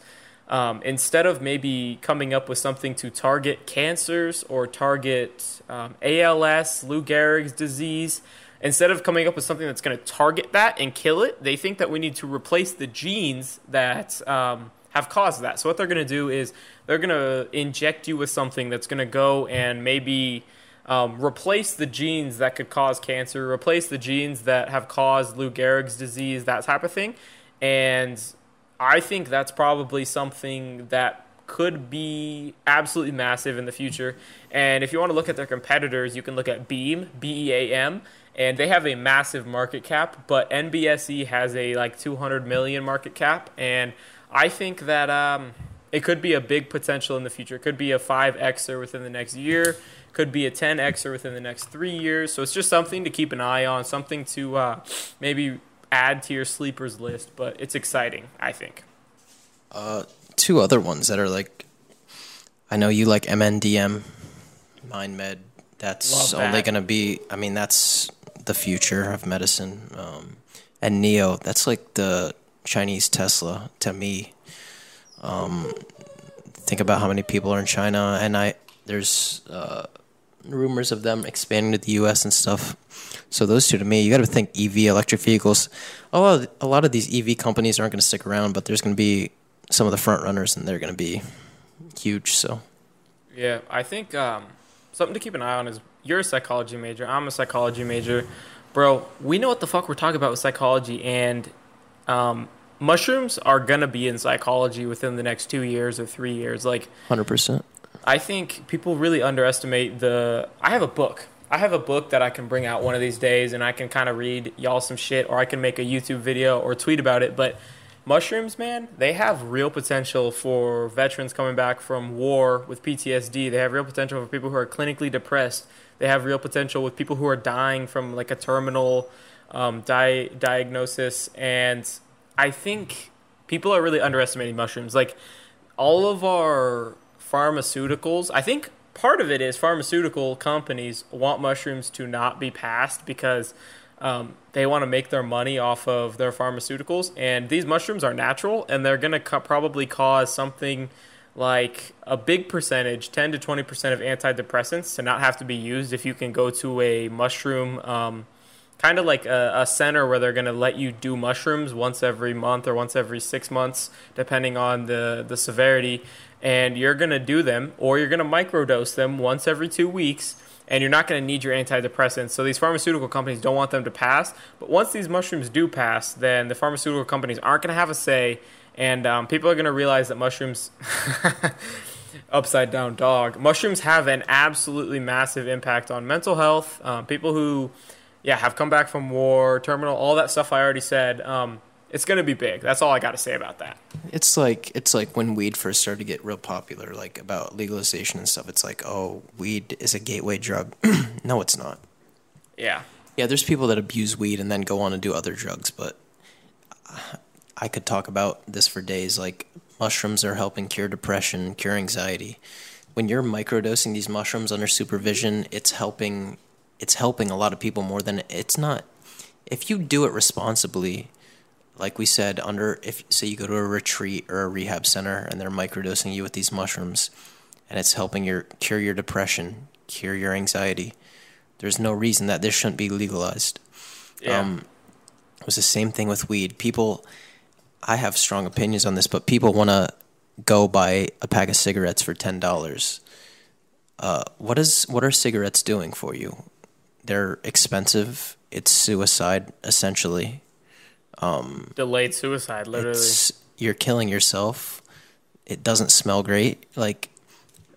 um, instead of maybe coming up with something to target cancers or target um, ALS, Lou Gehrig's disease, instead of coming up with something that's going to target that and kill it, they think that we need to replace the genes that um, have caused that. So what they're going to do is they're going to inject you with something that's going to go and maybe um, replace the genes that could cause cancer, replace the genes that have caused Lou Gehrig's disease, that type of thing, and I think that's probably something that could be absolutely massive in the future. And if you want to look at their competitors, you can look at Beam, B E A M, and they have a massive market cap, but NBSE has a like 200 million market cap, and I think that um, it could be a big potential in the future. It could be a 5xer within the next year, could be a 10xer within the next three years. So it's just something to keep an eye on, something to uh, maybe add to your sleepers list, but it's exciting, I think. Uh, two other ones that are like, I know you like MNDM, MindMed. That's that. only going to be. I mean, that's the future of medicine. Um, and NIO, that's like the Chinese Tesla to me. Um, think about how many people are in China, and I there's uh, rumors of them expanding to the U.S. and stuff. So those two to me, you got to think EV, electric vehicles. A lot, of, a lot of these EV companies aren't going to stick around, but there's going to be some of the front runners, and they're going to be huge. So Yeah, I think um, something to keep an eye on is you're a psychology major. I'm a psychology major. Bro, we know what the fuck we're talking about with psychology, and um, mushrooms are going to be in psychology within the next two years or three years. Like, hundred percent. I think people really underestimate the. I have a book. I have a book that I can bring out one of these days, and I can kind of read y'all some shit, or I can make a YouTube video or tweet about it. But mushrooms, man, they have real potential for veterans coming back from war with PTSD. They have real potential for people who are clinically depressed. They have real potential with people who are dying from like a terminal um, di- diagnosis. And I think people are really underestimating mushrooms. Like all of our pharmaceuticals, I think part of it is pharmaceutical companies want mushrooms to not be passed because um, they want to make their money off of their pharmaceuticals. And these mushrooms are natural and they're going to co- probably cause something like a big percentage, 10 to 20% of antidepressants to not have to be used if you can go to a mushroom. Um, kind of like a, a center where they're going to let you do mushrooms once every month or once every six months, depending on the, the severity. and you're going to do them or you're going to microdose them once every two weeks and you're not going to need your antidepressants. So these pharmaceutical companies don't want them to pass. But once these mushrooms do pass, then the pharmaceutical companies aren't going to have a say, and um, people are going to realize that mushrooms. upside down dog. Mushrooms have an absolutely massive impact on mental health. Um, people who, yeah, have come back from war, terminal, all that stuff I already said. Um, it's going to be big. That's all I got to say about that. It's like it's like when weed first started to get real popular, like about legalization and stuff. It's like, oh, weed is a gateway drug. no, it's not. Yeah. Yeah, there's people that abuse weed and then go on and do other drugs, but I could talk about this for days. Like mushrooms are helping cure depression, cure anxiety. When you're microdosing these mushrooms under supervision, it's helping it's helping a lot of people more than it's not if you do it responsibly, like we said, under if say you go to a retreat or a rehab center and they're microdosing you with these mushrooms and it's helping your cure your depression, cure your anxiety, there's no reason that this shouldn't be legalized. Yeah. Um, it was the same thing with weed. People I have strong opinions on this, but people want to go buy a pack of cigarettes for ten dollars. Uh, what is what are cigarettes doing for you? They're expensive. It's suicide essentially. Delayed suicide, literally. You're killing yourself. It doesn't smell great, like,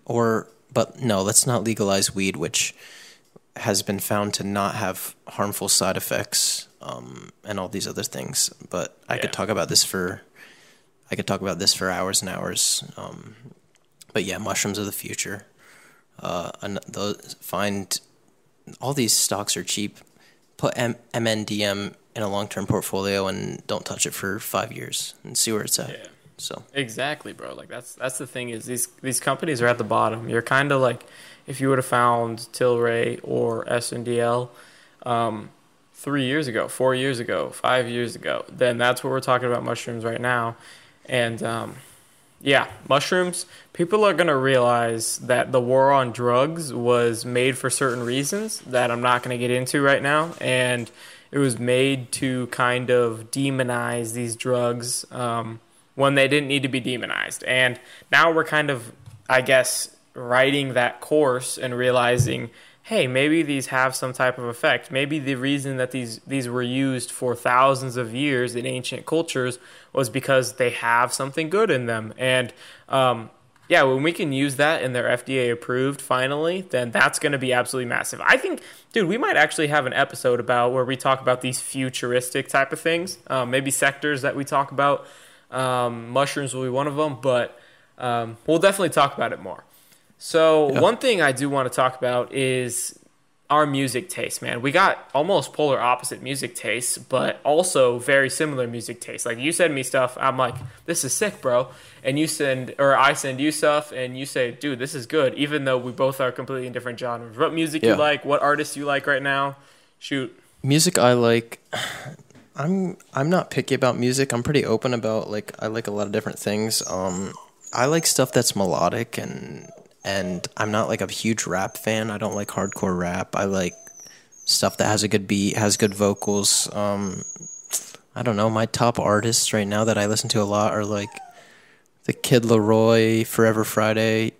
or but no, let's not legalize weed, which has been found to not have harmful side effects um, and all these other things. But I Yeah. could talk about this for I could talk about this for hours and hours. Um, but yeah, mushrooms are the future. Uh, and those, find all these stocks are cheap. Put M- MNDM in a long term portfolio and don't touch it for five years and see where it's at. Yeah. So Exactly, bro. Like that's that's the thing is these these companies are at the bottom. You're kind of like if you would have found Tilray or SNDL um, three years ago, four years ago, five years ago, then that's what we're talking about mushrooms right now. And um, yeah, mushrooms. People are gonna realize that the war on drugs was made for certain reasons that I'm not gonna get into right now, and it was made to kind of demonize these drugs um, when they didn't need to be demonized. And now we're kind of, I guess, writing that course and realizing, hey, maybe these have some type of effect. Maybe the reason that these these were used for thousands of years in ancient cultures was because they have something good in them. And um, yeah, when we can use that and they're FDA approved finally, then that's going to be absolutely massive. I think, dude, we might actually have an episode about where we talk about these futuristic type of things. Um, maybe sectors that we talk about. Um, mushrooms will be one of them, but um, we'll definitely talk about it more. So Yeah. one thing I do want to talk about is our music taste, man. We got almost polar opposite music tastes, but also very similar music tastes. Like you send me stuff, I'm like, this is sick, bro. And you send, or I send you stuff, and you say, dude, this is good, even though we both are completely in different genres. What music Yeah. you like, what artists you like right now? Shoot. music I like I'm I'm not picky about music. I'm pretty open about like I like a lot of different things. Um I like stuff that's melodic and and I'm not like a huge rap fan. I don't like hardcore rap. I like stuff that has a good beat, has good vocals. Um I don't know, my top artists right now that I listen to a lot are like the Kid LAROI, Forever Friday,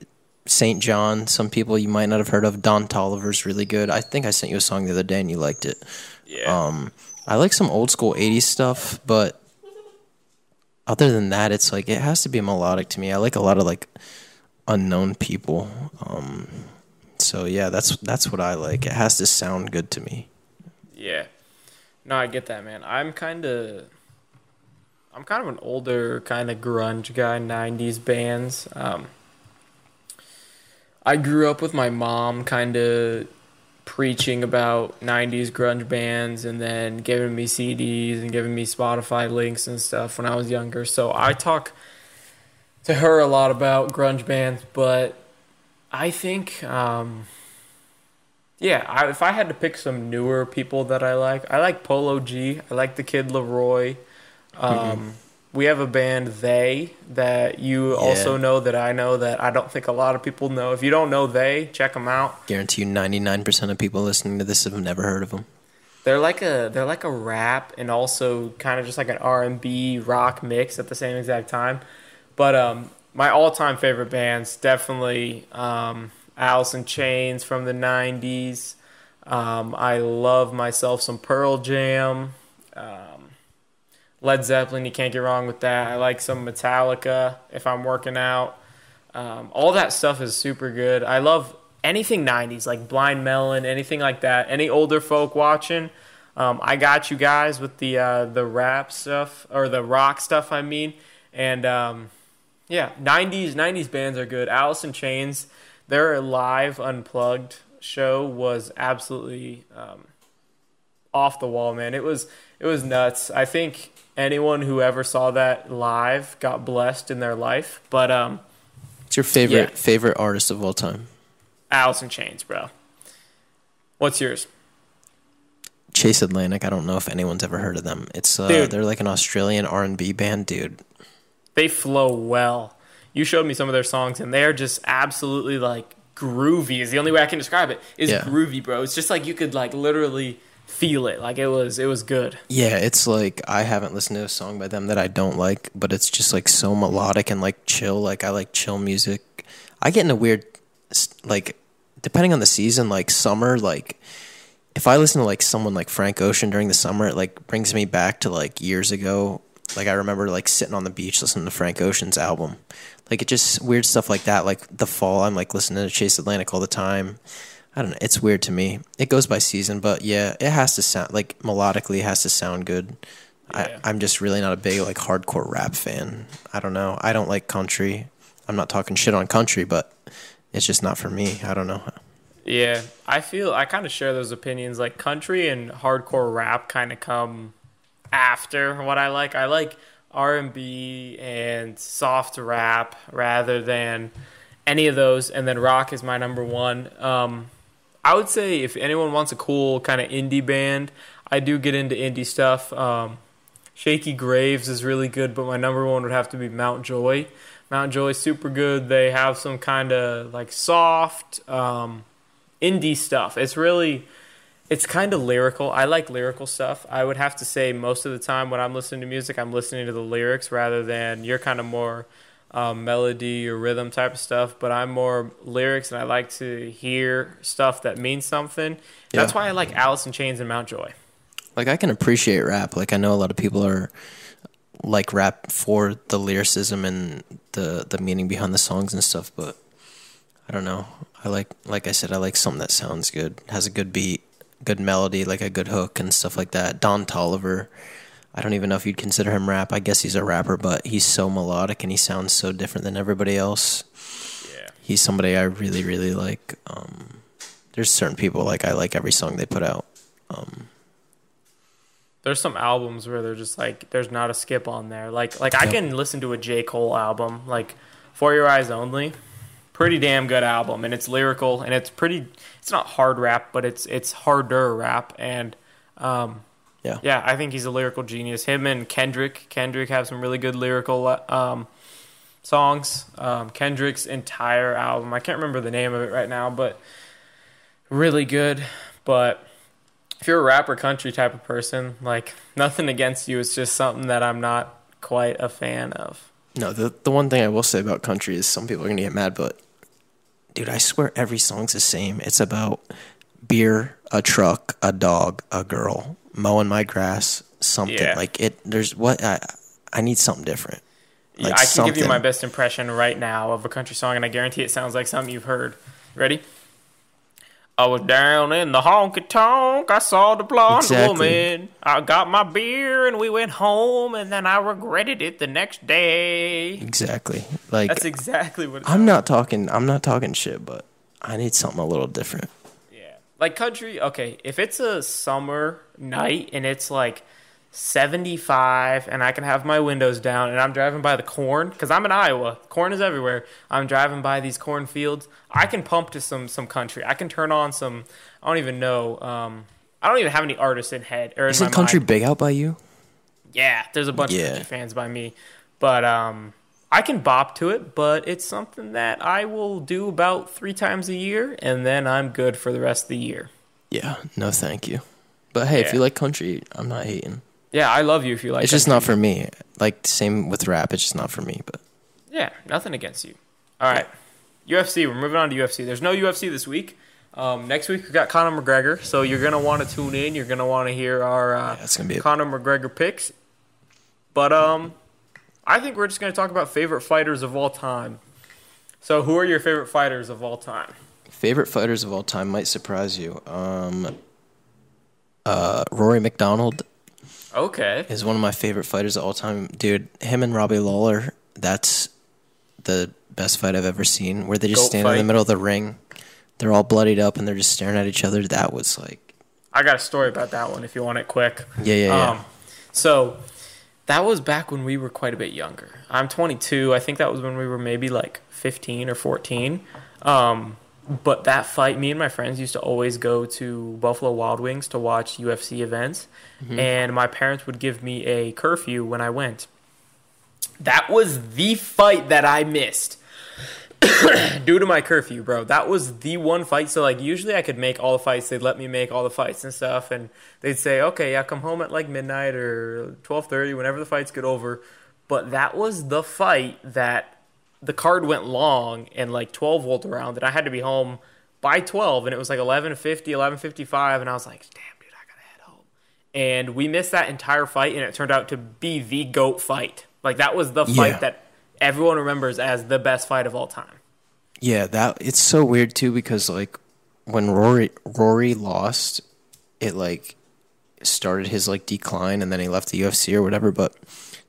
SAINt JHN. Some people you might not have heard of. Don Toliver's really good. I think I sent you a song the other day and you liked it. Yeah. Um, I like some old school 80s stuff, but other than that, it's like it has to be melodic to me. I like a lot of like unknown people. Um, so yeah, that's that's what I like. It has to sound good to me. Yeah. No, I get that, man. I'm kind of I'm kind of an older kind of grunge guy, 90s bands. Um I grew up with my mom kind of preaching about 90s grunge bands and then giving me CDs and giving me Spotify links and stuff when I was younger. So I talk to her a lot about grunge bands, but I think um yeah, I, if I had to pick some newer people that I like, I like Polo G. I like the Kid LAROI. Um, We have a band They that you also know that I know that I don't think a lot of people know. If you don't know They, check them out. Guarantee you, 99% of people listening to this have never heard of them. They're like a they're like a rap and also kind of just like an R and B rock mix at the same exact time. But um, my all-time favorite bands definitely um, Alice in Chains from the '90s. Um, I love myself some Pearl Jam, um, Led Zeppelin. You can't get wrong with that. I like some Metallica if I'm working out. Um, all that stuff is super good. I love anything '90s, like Blind Melon, anything like that. Any older folk watching, um, I got you guys with the uh, the rap stuff or the rock stuff. I mean, and um, yeah, '90s '90s bands are good. Alice in Chains, their live unplugged show was absolutely um, off the wall, man. It was it was nuts. I think anyone who ever saw that live got blessed in their life. But um, What's your favorite Yeah. favorite artist of all time? Alice in Chains, bro. What's yours? Chase Atlantic. I don't know if anyone's ever heard of them. It's uh, they're like an Australian R and B band, dude. They flow well. You showed me some of their songs, and they're just absolutely like groovy. Is the only way I can describe it. Is Yeah. groovy, bro. It's just like you could like literally feel it. Like it was it was good. Yeah, it's like I haven't listened to a song by them that I don't like, but it's just like so melodic and like chill. Like I like chill music. I get in a weird like depending on the season, like summer, like if I listen to like someone like Frank Ocean during the summer, it like brings me back to like years ago. Like I remember like sitting on the beach listening to Frank Ocean's album. Like it just weird stuff like that. Like the fall, I'm like listening to Chase Atlantic all the time. I don't know. It's weird to me. It goes by season, but yeah, it has to sound like melodically. It has to sound good. Yeah. I, I'm just really not a big like hardcore rap fan. I don't know. I don't like country. I'm not talking shit on country, but it's just not for me. I don't know. Yeah, I feel I kind of share those opinions. Like country and hardcore rap kind of come after what I like. I like R and B and soft rap rather than any of those. And then rock is my number one. Um, I would say if anyone wants a cool kind of indie band, I do get into indie stuff. Um, Shakey Graves is really good, but my number one would have to be Mount Joy. Mount Joy super good. They have some kind of like soft um, indie stuff. It's really, it's kind of lyrical. I like lyrical stuff. I would have to say most of the time when I'm listening to music, I'm listening to the lyrics rather than you're kind of more um, melody or rhythm type of stuff. But I'm more lyrics, and I like to hear stuff that means something. That's why I like Alice in Chains and Mount Joy. Like I can appreciate rap. Like I know a lot of people are like rap for the lyricism and the the meaning behind the songs and stuff, but I don't know. I like like I said, I like something that sounds good, has a good beat, good melody, like a good hook and stuff like that. Don Toliver. I don't even know if you'd consider him rap. I guess he's a rapper, but he's so melodic and he sounds so different than everybody else. Yeah. He's somebody I really, really like. Um, there's certain people like I like every song they put out. Um, there's some albums where they're just like there's not a skip on there. Like like I can listen to a J Cole album like For Your Eyes Only, pretty damn good album, and it's lyrical and it's pretty. It's not hard rap, but it's it's harder rap, and um, Yeah. yeah, I think he's a lyrical genius. Him and Kendrick, Kendrick have some really good lyrical um, songs. Um, Kendrick's entire album, I can't remember the name of it right now, but really good. But if you're a rapper country type of person, like nothing against you, it's just something that I'm not quite a fan of. No, the the one thing I will say about country is some people are gonna get mad, but dude, I swear every song's the same. It's about beer, a truck, a dog, a girl, mowing my grass, something Yeah. like it. There's what I I need something different. Yeah, Like I can give you my best impression right now of a country song, and I guarantee it sounds like something you've heard. Ready? I was down in the honky tonk. I saw the blonde Exactly. woman. I got my beer and we went home, and then I regretted it the next day. Exactly. Like That's exactly what. It I'm not talking. I'm not talking shit, but I need something a little different. Yeah. Like country, okay, if it's a summer night and it's like 75 and I can have my windows down and I'm driving by the corn cuz I'm in Iowa. Corn is everywhere. I'm driving by these cornfields. I can pump to some some country. I can turn on some I don't even know um I don't even have any artists in head or in Isn't country mind. big out by you? Yeah, there's a bunch Yeah. of country fans by me. But um I can bop to it, but it's something that I will do about 3 times a year and then I'm good for the rest of the year. Yeah. No, thank you. But hey, if you like country, I'm not hating. Yeah, I love you if you like. it's just country. not for me. Like same with rap. It's just not for me. But Yeah, nothing against you. All right, UFC. We're moving on to UFC. There's no UFC this week. Um, next week we got Conor McGregor, so you're gonna want to tune in. You're gonna want to hear our uh, Yeah, gonna be Conor McGregor picks. But um, I think we're just gonna talk about favorite fighters of all time. So, who are your favorite fighters of all time? Favorite fighters of all time might surprise you. Um, uh, Rory MacDonald Okay. is one of my favorite fighters of all time, dude. Him and Robbie Lawler, that's the best fight I've ever seen. Where they just Goat stand in the middle of the ring, they're all bloodied up and they're just staring at each other. That was like, I got a story about that one if you want it quick. yeah, yeah, yeah. Um, so that was back when we were quite a bit younger. I'm 22. I think that was when we were maybe like 15 or 14. Um, but that fight, me and my friends used to always go to Buffalo Wild Wings to watch UFC events, mm-hmm. and my parents would give me a curfew when I went. That was the fight that I missed due to my curfew, bro. That was the one fight. So like usually I could make all the fights. They'd let me make all the fights and stuff, and they'd say, okay, yeah, come home at like midnight or twelve thirty, whenever the fights get over. But that was the fight that the card went long and like twelve rolled around, and I had to be home by twelve, and it was like 11.50, 11.55, and I was like, damn, dude, I gotta head home. And we missed that entire fight, and it turned out to be the goat fight. Like that was the fight Yeah. that everyone remembers as the best fight of all time. Yeah, that it's so weird too because like when Rory Rory lost, it like started his like decline and then he left the UFC or whatever. But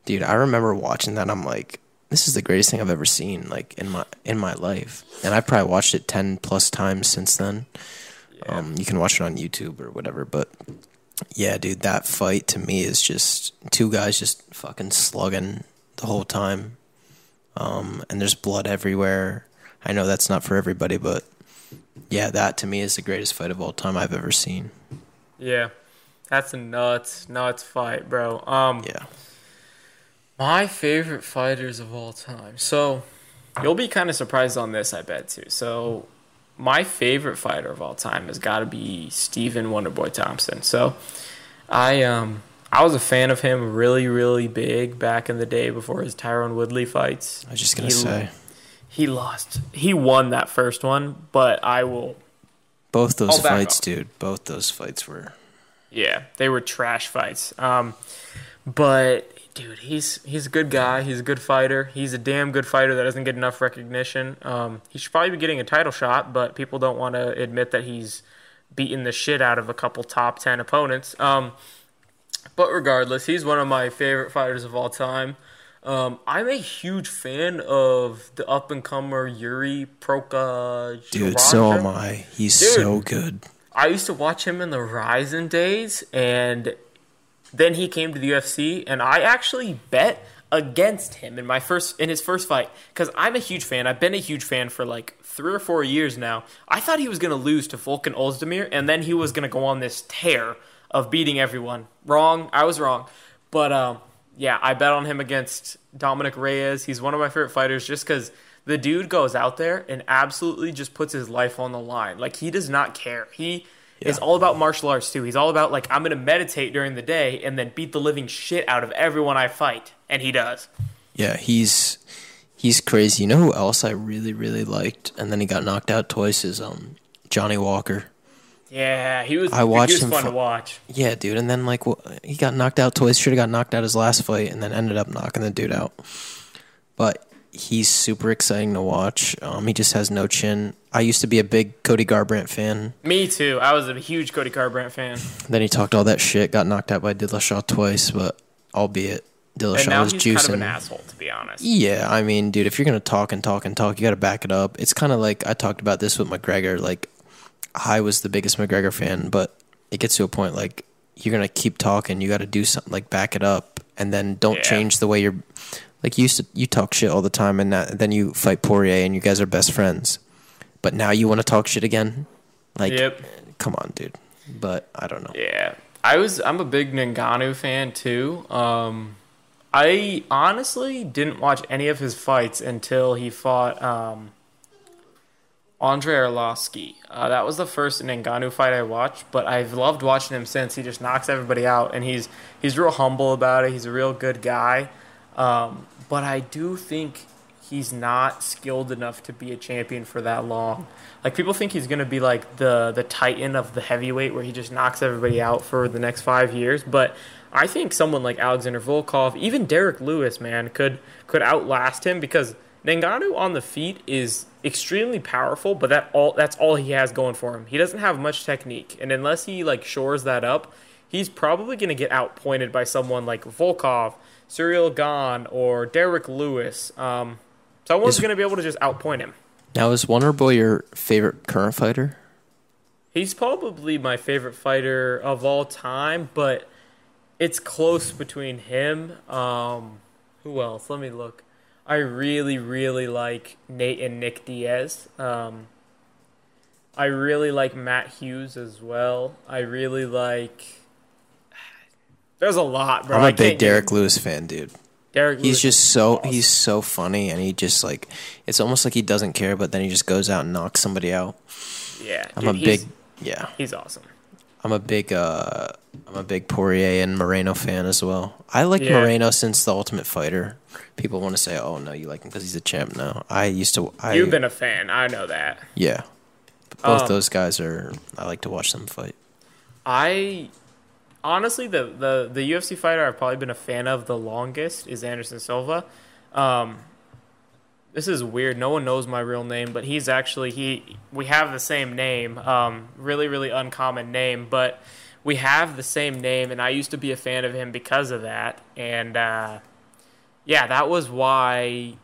dude, I remember watching that. I'm like, this is the greatest thing I've ever seen like in my in my life, and I've probably watched it ten plus times since then. Um, you can watch it on YouTube or whatever, but yeah, dude, that fight to me is just two guys just fucking slugging the whole time. Um, and there's blood everywhere. I know that's not for everybody, but yeah, that to me is the greatest fight of all time I've ever seen. Yeah, that's a nuts, nuts fight, bro. Um, Yeah. My favorite fighters of all time. So, you'll be kind of surprised on this, I bet too. So, my favorite fighter of all time has got to be Stephen Wonderboy Thompson. So, I um I was a fan of him really, really big back in the day before his Tyron Woodley fights. I was just gonna He- say he lost. He won that first one, but I will both those fights, off. dude. Both those fights were Yeah, they were trash fights. Um, but dude, he's he's a good guy. He's a good fighter. He's a damn good fighter that doesn't get enough recognition. Um, he should probably be getting a title shot, but people don't want to admit that he's beaten the shit out of a couple top ten opponents. Um, but regardless, he's one of my favorite fighters of all time. Um, I'm a huge fan of the up and comer Yuri Proka. dude. So am I. He's Dude. so good. I used to watch him in the Rizin days, and then he came to the UFC, and I actually bet against him in my first in his first fight because I'm a huge fan. I've been a huge fan for like three or four years now. I thought he was gonna lose to Volkan Oezdemir, and then he was gonna go on this tear of beating everyone. Wrong, I was wrong, but um, yeah, I bet on him against Dominick Reyes. He's one of my favorite fighters just because the dude goes out there and absolutely just puts his life on the line. Like he does not care. He is all about martial arts too. He's all about like I'm gonna meditate during the day and then beat the living shit out of everyone I fight, and he does. Yeah, he's he's crazy. You know who else I really really liked, and then he got knocked out twice is um Johnny Walker. Yeah, he was. I watched he was him fun fi- to watch. Yeah, dude, and then like wh- he got knocked out twice. Should have got knocked out his last fight, and then ended up knocking the dude out. But he's super exciting to watch. Um, he just has no chin. I used to be a big Cody Garbrandt fan. Me too. I was a huge Cody Garbrandt fan, Then he talked all that shit, got knocked out by Dillashaw twice, but albeit Dillashaw was juicing. kind of an asshole, to be honest. Yeah, I mean, dude, if you're gonna talk and talk and talk, you got to back it up. It's kind of like I talked about this with McGregor. Like, I was the biggest McGregor fan, but it gets to a point like you're gonna keep talking. You got to do something like back it up, and then don't Yeah. change the way you're. Like you used to, you talk shit all the time, and that, then you fight Poirier, and you guys are best friends. But now you want to talk shit again? Like, Yep. come on, dude. But I don't know. Yeah, I was. I'm a big Ngannou fan too. Um, I honestly didn't watch any of his fights until he fought um, Andrei Arlovski. Uh, that was the first Ngannou fight I watched, but I've loved watching him since. He just knocks everybody out, and he's he's real humble about it. He's a real good guy. Um, but I do think he's not skilled enough to be a champion for that long. Like people think he's gonna be like the the titan of the heavyweight where he just knocks everybody out for the next five years. But I think someone like Alexander Volkov, even Derrick Lewis, man, could could outlast him because Ngannou on the feet is extremely powerful, but that all that's all he has going for him. He doesn't have much technique, and unless he like shores that up, he's probably going to get outpointed by someone like Volkov, Ciryl Gane, or Derrick Lewis. Um, someone's going to be able to just outpoint him. Now, is Wonder Boy your favorite current fighter? He's probably my favorite fighter of all time, but it's close between him. Um, who else? Let me look. I really, really like Nate and Nick Diaz. Um, I really like Matt Hughes as well. I really like. There's a lot, bro. I'm a big Derrick Lewis fan, dude. Derrick Lewis. He's Lewis just so awesome. he's so funny, and he just like it's almost like he doesn't care, but then he just goes out and knocks somebody out. yeah. I'm dude, a big yeah. He's awesome. I'm a big uh I'm a big Poirier and Moreno fan as well. I like Yeah. Moreno since the Ultimate Fighter. People want to say, "Oh no, you like him because he's a champ." No, I used to. I, You've been a fan. I know that. yeah. Both Um, those guys are. I like to watch them fight. I honestly the, the the UFC fighter I've probably been a fan of the longest is Anderson Silva. Um, this is weird. No one knows my real name, but he's actually he. We have the same name. Um, really, really uncommon name, but we have the same name, and I used to be a fan of him because of that. And uh, yeah, that was why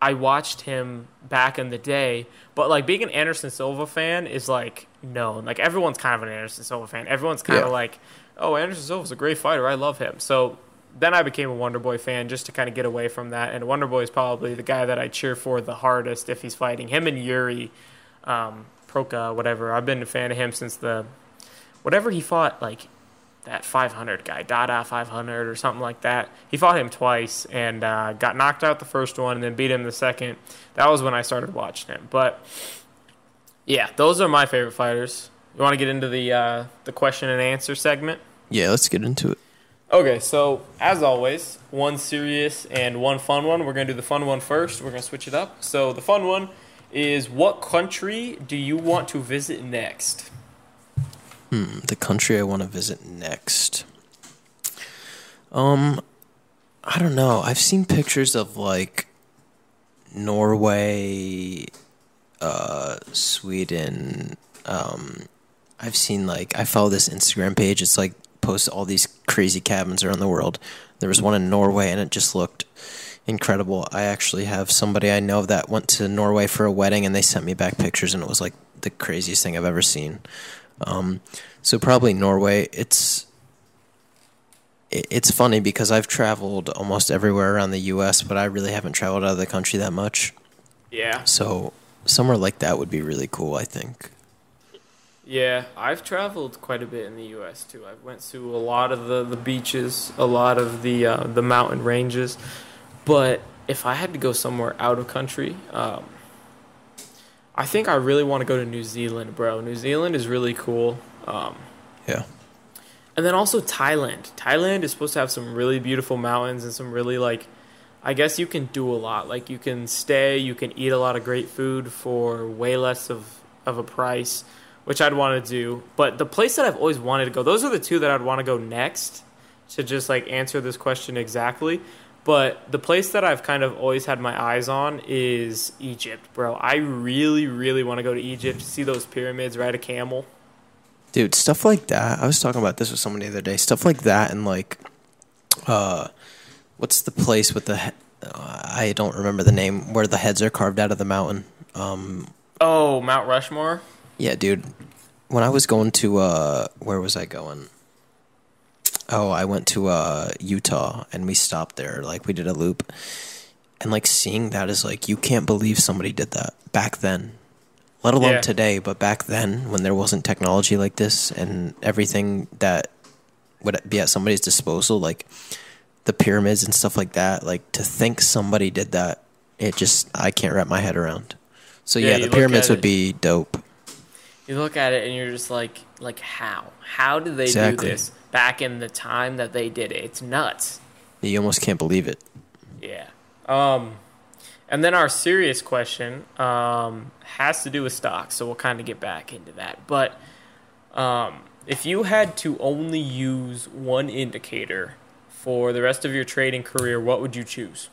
I watched him back in the day. But like being an Anderson Silva fan is like known. Like everyone's kind of an Anderson Silva fan. Everyone's kind of like, oh, Anderson Silva's a great fighter. I love him. So then I became a Wonder Boy fan just to kind of get away from that. And Wonder Boy is probably the guy that I cheer for the hardest if he's fighting. Him and Yuri, um, Proka, whatever. I've been a fan of him since the whatever he fought like that 500 guy, Dada 500 or something like that. He fought him twice and uh, got knocked out the first one and then beat him the second. That was when I started watching him. But yeah, those are my favorite fighters. You want to get into the uh, the question and answer segment? Yeah, let's get into it. Okay, so as always, one serious and one fun one. We're going to do the fun one first. We're going to switch it up. So the fun one is what country do you want to visit next? Hmm, the country I want to visit next. Um, I don't know. I've seen pictures of like Norway, uh, Sweden. Um, I've seen like I follow this Instagram page. It's like posts all these crazy cabins around the world. There was one in Norway, and it just looked incredible. I actually have somebody I know that went to Norway for a wedding, and they sent me back pictures, and it was like the craziest thing I've ever seen. Um, so probably Norway. It's it's funny because I've traveled almost everywhere around the U.S., but I really haven't traveled out of the country that much. Yeah. So somewhere like that would be really cool. I think. Yeah, I've traveled quite a bit in the U.S. too. I've went to a lot of the, the beaches, a lot of the uh, the mountain ranges. But if I had to go somewhere out of country, um, I think I really want to go to New Zealand, bro. New Zealand is really cool. Um, Yeah. and then also Thailand. Thailand is supposed to have some really beautiful mountains and some really like I guess you can do a lot. Like you can stay, you can eat a lot of great food for way less of of a price, which I'd want to do. But the place that I've always wanted to go, those are the two that I'd want to go next to just like answer this question exactly. But the place that I've kind of always had my eyes on is Egypt, bro. I really, really want to go to Egypt, see those pyramids, ride a camel. Dude, stuff like that. I was talking about this with someone the other day. Stuff like that, and like, uh, what's the place with the? He- uh, I don't remember the name where the heads are carved out of the mountain. Um, Oh, Mount Rushmore. yeah, dude. When I was going to, uh, where was I going? Oh, I went to uh, Utah, and we stopped there. Like we did a loop, and like seeing that is like you can't believe somebody did that back then. Let alone Yeah. today, but back then when there wasn't technology like this and everything that would be at somebody's disposal, like the pyramids and stuff like that, like to think somebody did that, it just I can't wrap my head around. So Yeah, yeah, the pyramids would be dope. You look at it and you're just like, like how? How did they Exactly. do this back in the time that they did it? It's nuts. You almost can't believe it. Yeah. Um, And then our serious question um, has to do with stocks, so we'll kind of get back into that. But um, if you had to only use one indicator for the rest of your trading career, what would you choose?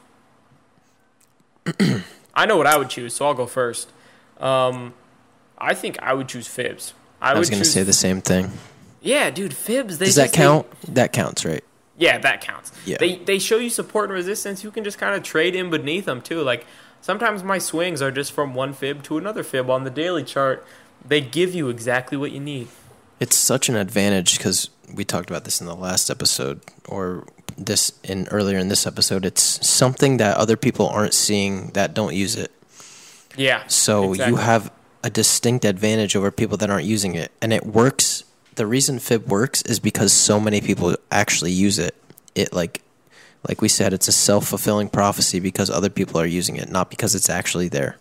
I know what I would choose, so I'll go first. Um, I think I would choose fibs. I, I was going to say the same thing. Yeah, dude, fibs. They Does that just- they- count? That counts, right? yeah, that counts. Yeah. They they show you support and resistance. You can just kind of trade in beneath them too. Like sometimes my swings are just from one fib to another fib on the daily chart. They give you exactly what you need. It's such an advantage because we talked about this in the last episode or this in earlier in this episode. It's something that other people aren't seeing that don't use it. Yeah. So you have a distinct advantage over people that aren't using it. And it works. The reason Fib works is because so many people actually use it. It like like we said, it's a self fulfilling prophecy because other people are using it, not because it's actually there.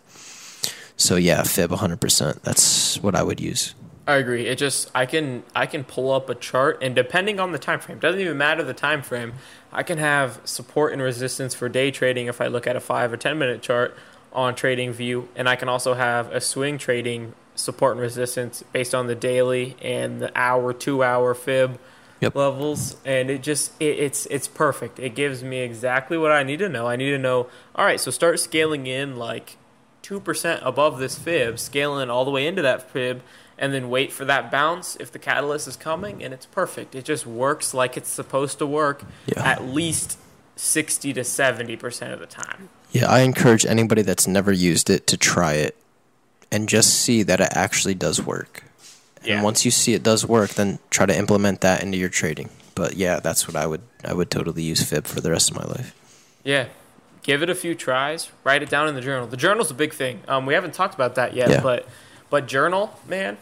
So yeah, Fib 100%. That's what I would use. I agree. It just I can I can pull up a chart and depending on the time frame, doesn't even matter the time frame. I can have support and resistance for day trading if I look at a 5 or 10 minute chart on TradingView and I can also have a swing trading support and resistance based on the daily and the hour, 2 hour fib Yep. levels and it just it, it's it's perfect. It gives me exactly what I need to know. I need to know all right, so start scaling in like 2% above this fib, scaling all the way into that fib, and then wait for that bounce if the catalyst is coming, and it's perfect. It just works like it's supposed to work Yeah. at least 60 to 70% of the time. Yeah, I encourage anybody that's never used it to try it and just see that it actually does work. Yeah. And once you see it does work, then try to implement that into your trading. But yeah, that's what I would I would totally use Fib for the rest of my life. Yeah. Give it a few tries. Write it down in the journal. The journal's a big thing. Um, we haven't talked about that yet, Yeah. but but journal, man,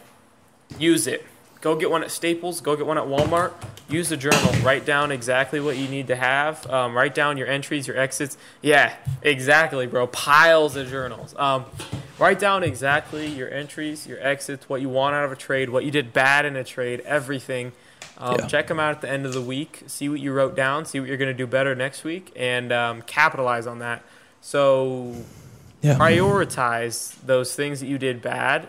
use it. Go get one at Staples. Go get one at Walmart. Use the journal. Write down exactly what you need to have. Um, write down your entries, your exits. Yeah, exactly, bro. Piles of journals. Um, write down exactly your entries, your exits, what you want out of a trade, what you did bad in a trade, everything. Um, Yeah. Check them out at the end of the week. See what you wrote down. See what you're going to do better next week, and um, capitalize on that. So Yeah. prioritize those things that you did bad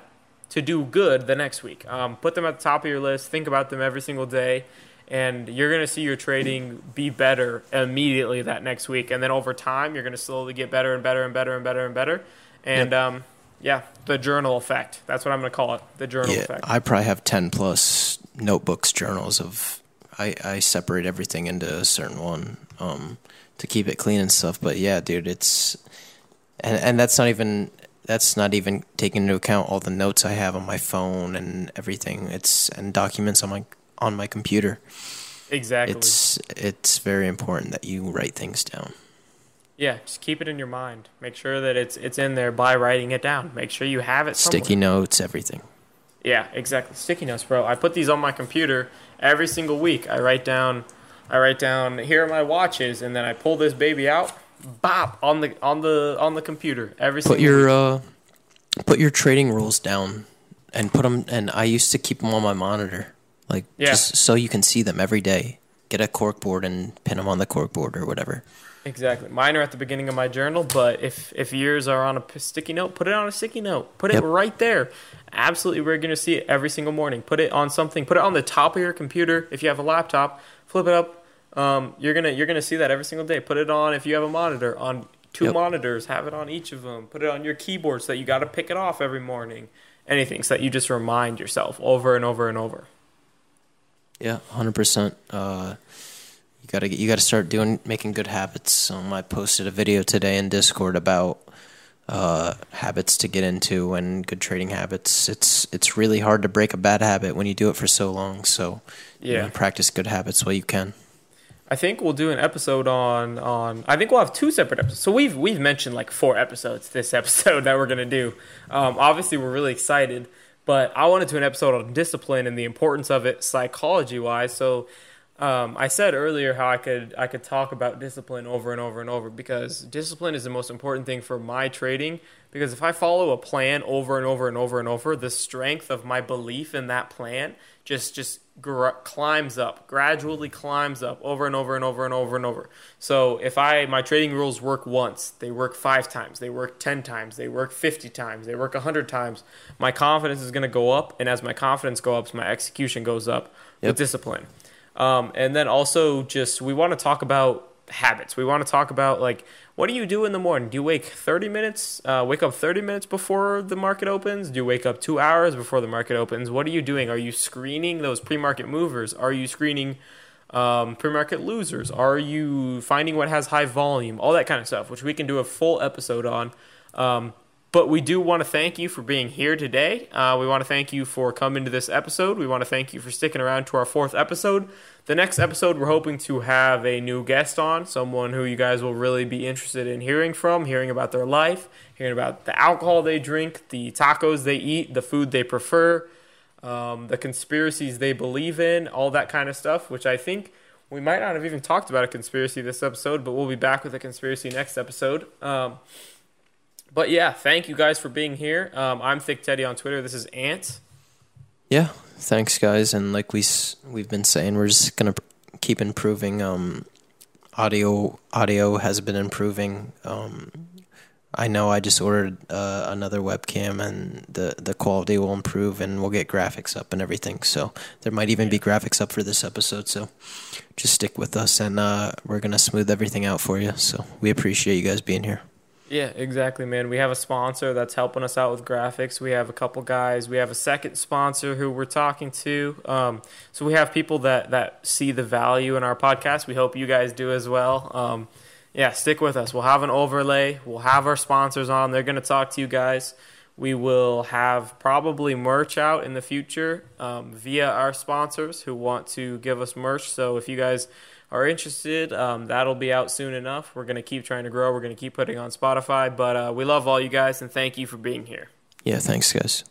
to do good the next week. Um, put them at the top of your list. Think about them every single day, and you're going to see your trading be better immediately that next week. And then over time, you're going to slowly get better and better and better and better and better. And um, yeah, the journal effect. That's what I'm going to call it. The journal Yeah, effect. I probably have ten plus notebooks, journals of. I I separate everything into a certain one um, to keep it clean and stuff. But yeah, dude, it's and and that's not even that's not even taking into account all the notes I have on my phone and everything. It's and documents on my on my computer. exactly. It's it's very important that you write things down. yeah, just keep it in your mind. Make sure that it's it's in there by writing it down. Make sure you have it somewhere. Sticky notes, everything. Yeah, exactly. Sticky notes, bro. I put these on my computer every single week. I write down, I write down here are my watches, and then I pull this baby out, bop on the on the on the computer every Put single. your uh, put your trading rules down, and put them. And I used to keep them on my monitor, like Yeah. just so you can see them every day. Get a cork board and pin them on the cork board or whatever. exactly. Mine are at the beginning of my journal, but if if yours are on a sticky note, put it on a sticky note. Put it Yep. right there. Absolutely, we're gonna see it every single morning. Put it on something. Put it on the top of your computer. If you have a laptop, flip it up. Um, you're gonna you're gonna see that every single day. Put it on if you have a monitor on two Yep. monitors. Have it on each of them. Put it on your keyboard so that you got to pick it off every morning. Anything so that you just remind yourself over and over and over. Yeah, hundred percent. Uh, you gotta get, you gotta start doing making good habits. Um, I posted a video today in Discord about uh, habits to get into and good trading habits. It's it's really hard to break a bad habit when you do it for so long. So you Yeah. know, practice good habits while you can. I think we'll do an episode on on. I think we'll have two separate episodes. So we've we've mentioned like four episodes this episode that we're gonna do. Um, obviously, we're really excited, but I wanted to an episode on discipline and the importance of it psychology wise. So Um, I said earlier how I could I could talk about discipline over and over and over because discipline is the most important thing for my trading. Because if I follow a plan over and over and over and over, the strength of my belief in that plan just just gr- climbs up, gradually climbs up over and over and over and over and over. So if I my trading rules work once, they work five times, they work ten times, they work fifty times, they work hundred times. My confidence is going to go up, and as my confidence goes up, my execution goes up Yep. with discipline. Um, and then also just we want to talk about habits. We want to talk about like what do you do in the morning? Do you wake 30 minutes, uh, wake up 30 minutes before the market opens? Do you wake up two hours before the market opens? What are you doing? Are you screening those pre-market movers? Are you screening um, pre-market losers? Are you finding what has high volume? All that kind of stuff, which we can do a full episode on. Um, but we do want to thank you for being here today. Uh, we want to thank you for coming to this episode. We want to thank you for sticking around to our fourth episode. The next episode, we're hoping to have a new guest on, someone who you guys will really be interested in hearing from, hearing about their life, hearing about the alcohol they drink, the tacos they eat, the food they prefer, um, the conspiracies they believe in, all that kind of stuff, which I think we might not have even talked about a conspiracy this episode, but we'll be back with a conspiracy next episode. Um, but yeah, thank you guys for being here. Um, I'm ThiccTeddy on Twitter. This is Ant. Yeah, thanks guys. And like we we've been saying, we're just gonna keep improving. Um, audio audio has been improving. Um, I know I just ordered uh, another webcam, and the the quality will improve, and we'll get graphics up and everything. So there might even be graphics up for this episode. So just stick with us, and uh, we're gonna smooth everything out for you. So we appreciate you guys being here. Yeah, exactly, man. We have a sponsor that's helping us out with graphics. We have a couple guys. We have a second sponsor who we're talking to. Um, so we have people that that see the value in our podcast. We hope you guys do as well. Um, yeah, stick with us. We'll have an overlay. We'll have our sponsors on. They're going to talk to you guys. We will have probably merch out in the future um, via our sponsors who want to give us merch. So if you guys are interested, um, that'll be out soon enough. We're going to keep trying to grow. We're going to keep putting on Spotify. But uh, we love all you guys and thank you for being here. Yeah, thanks guys.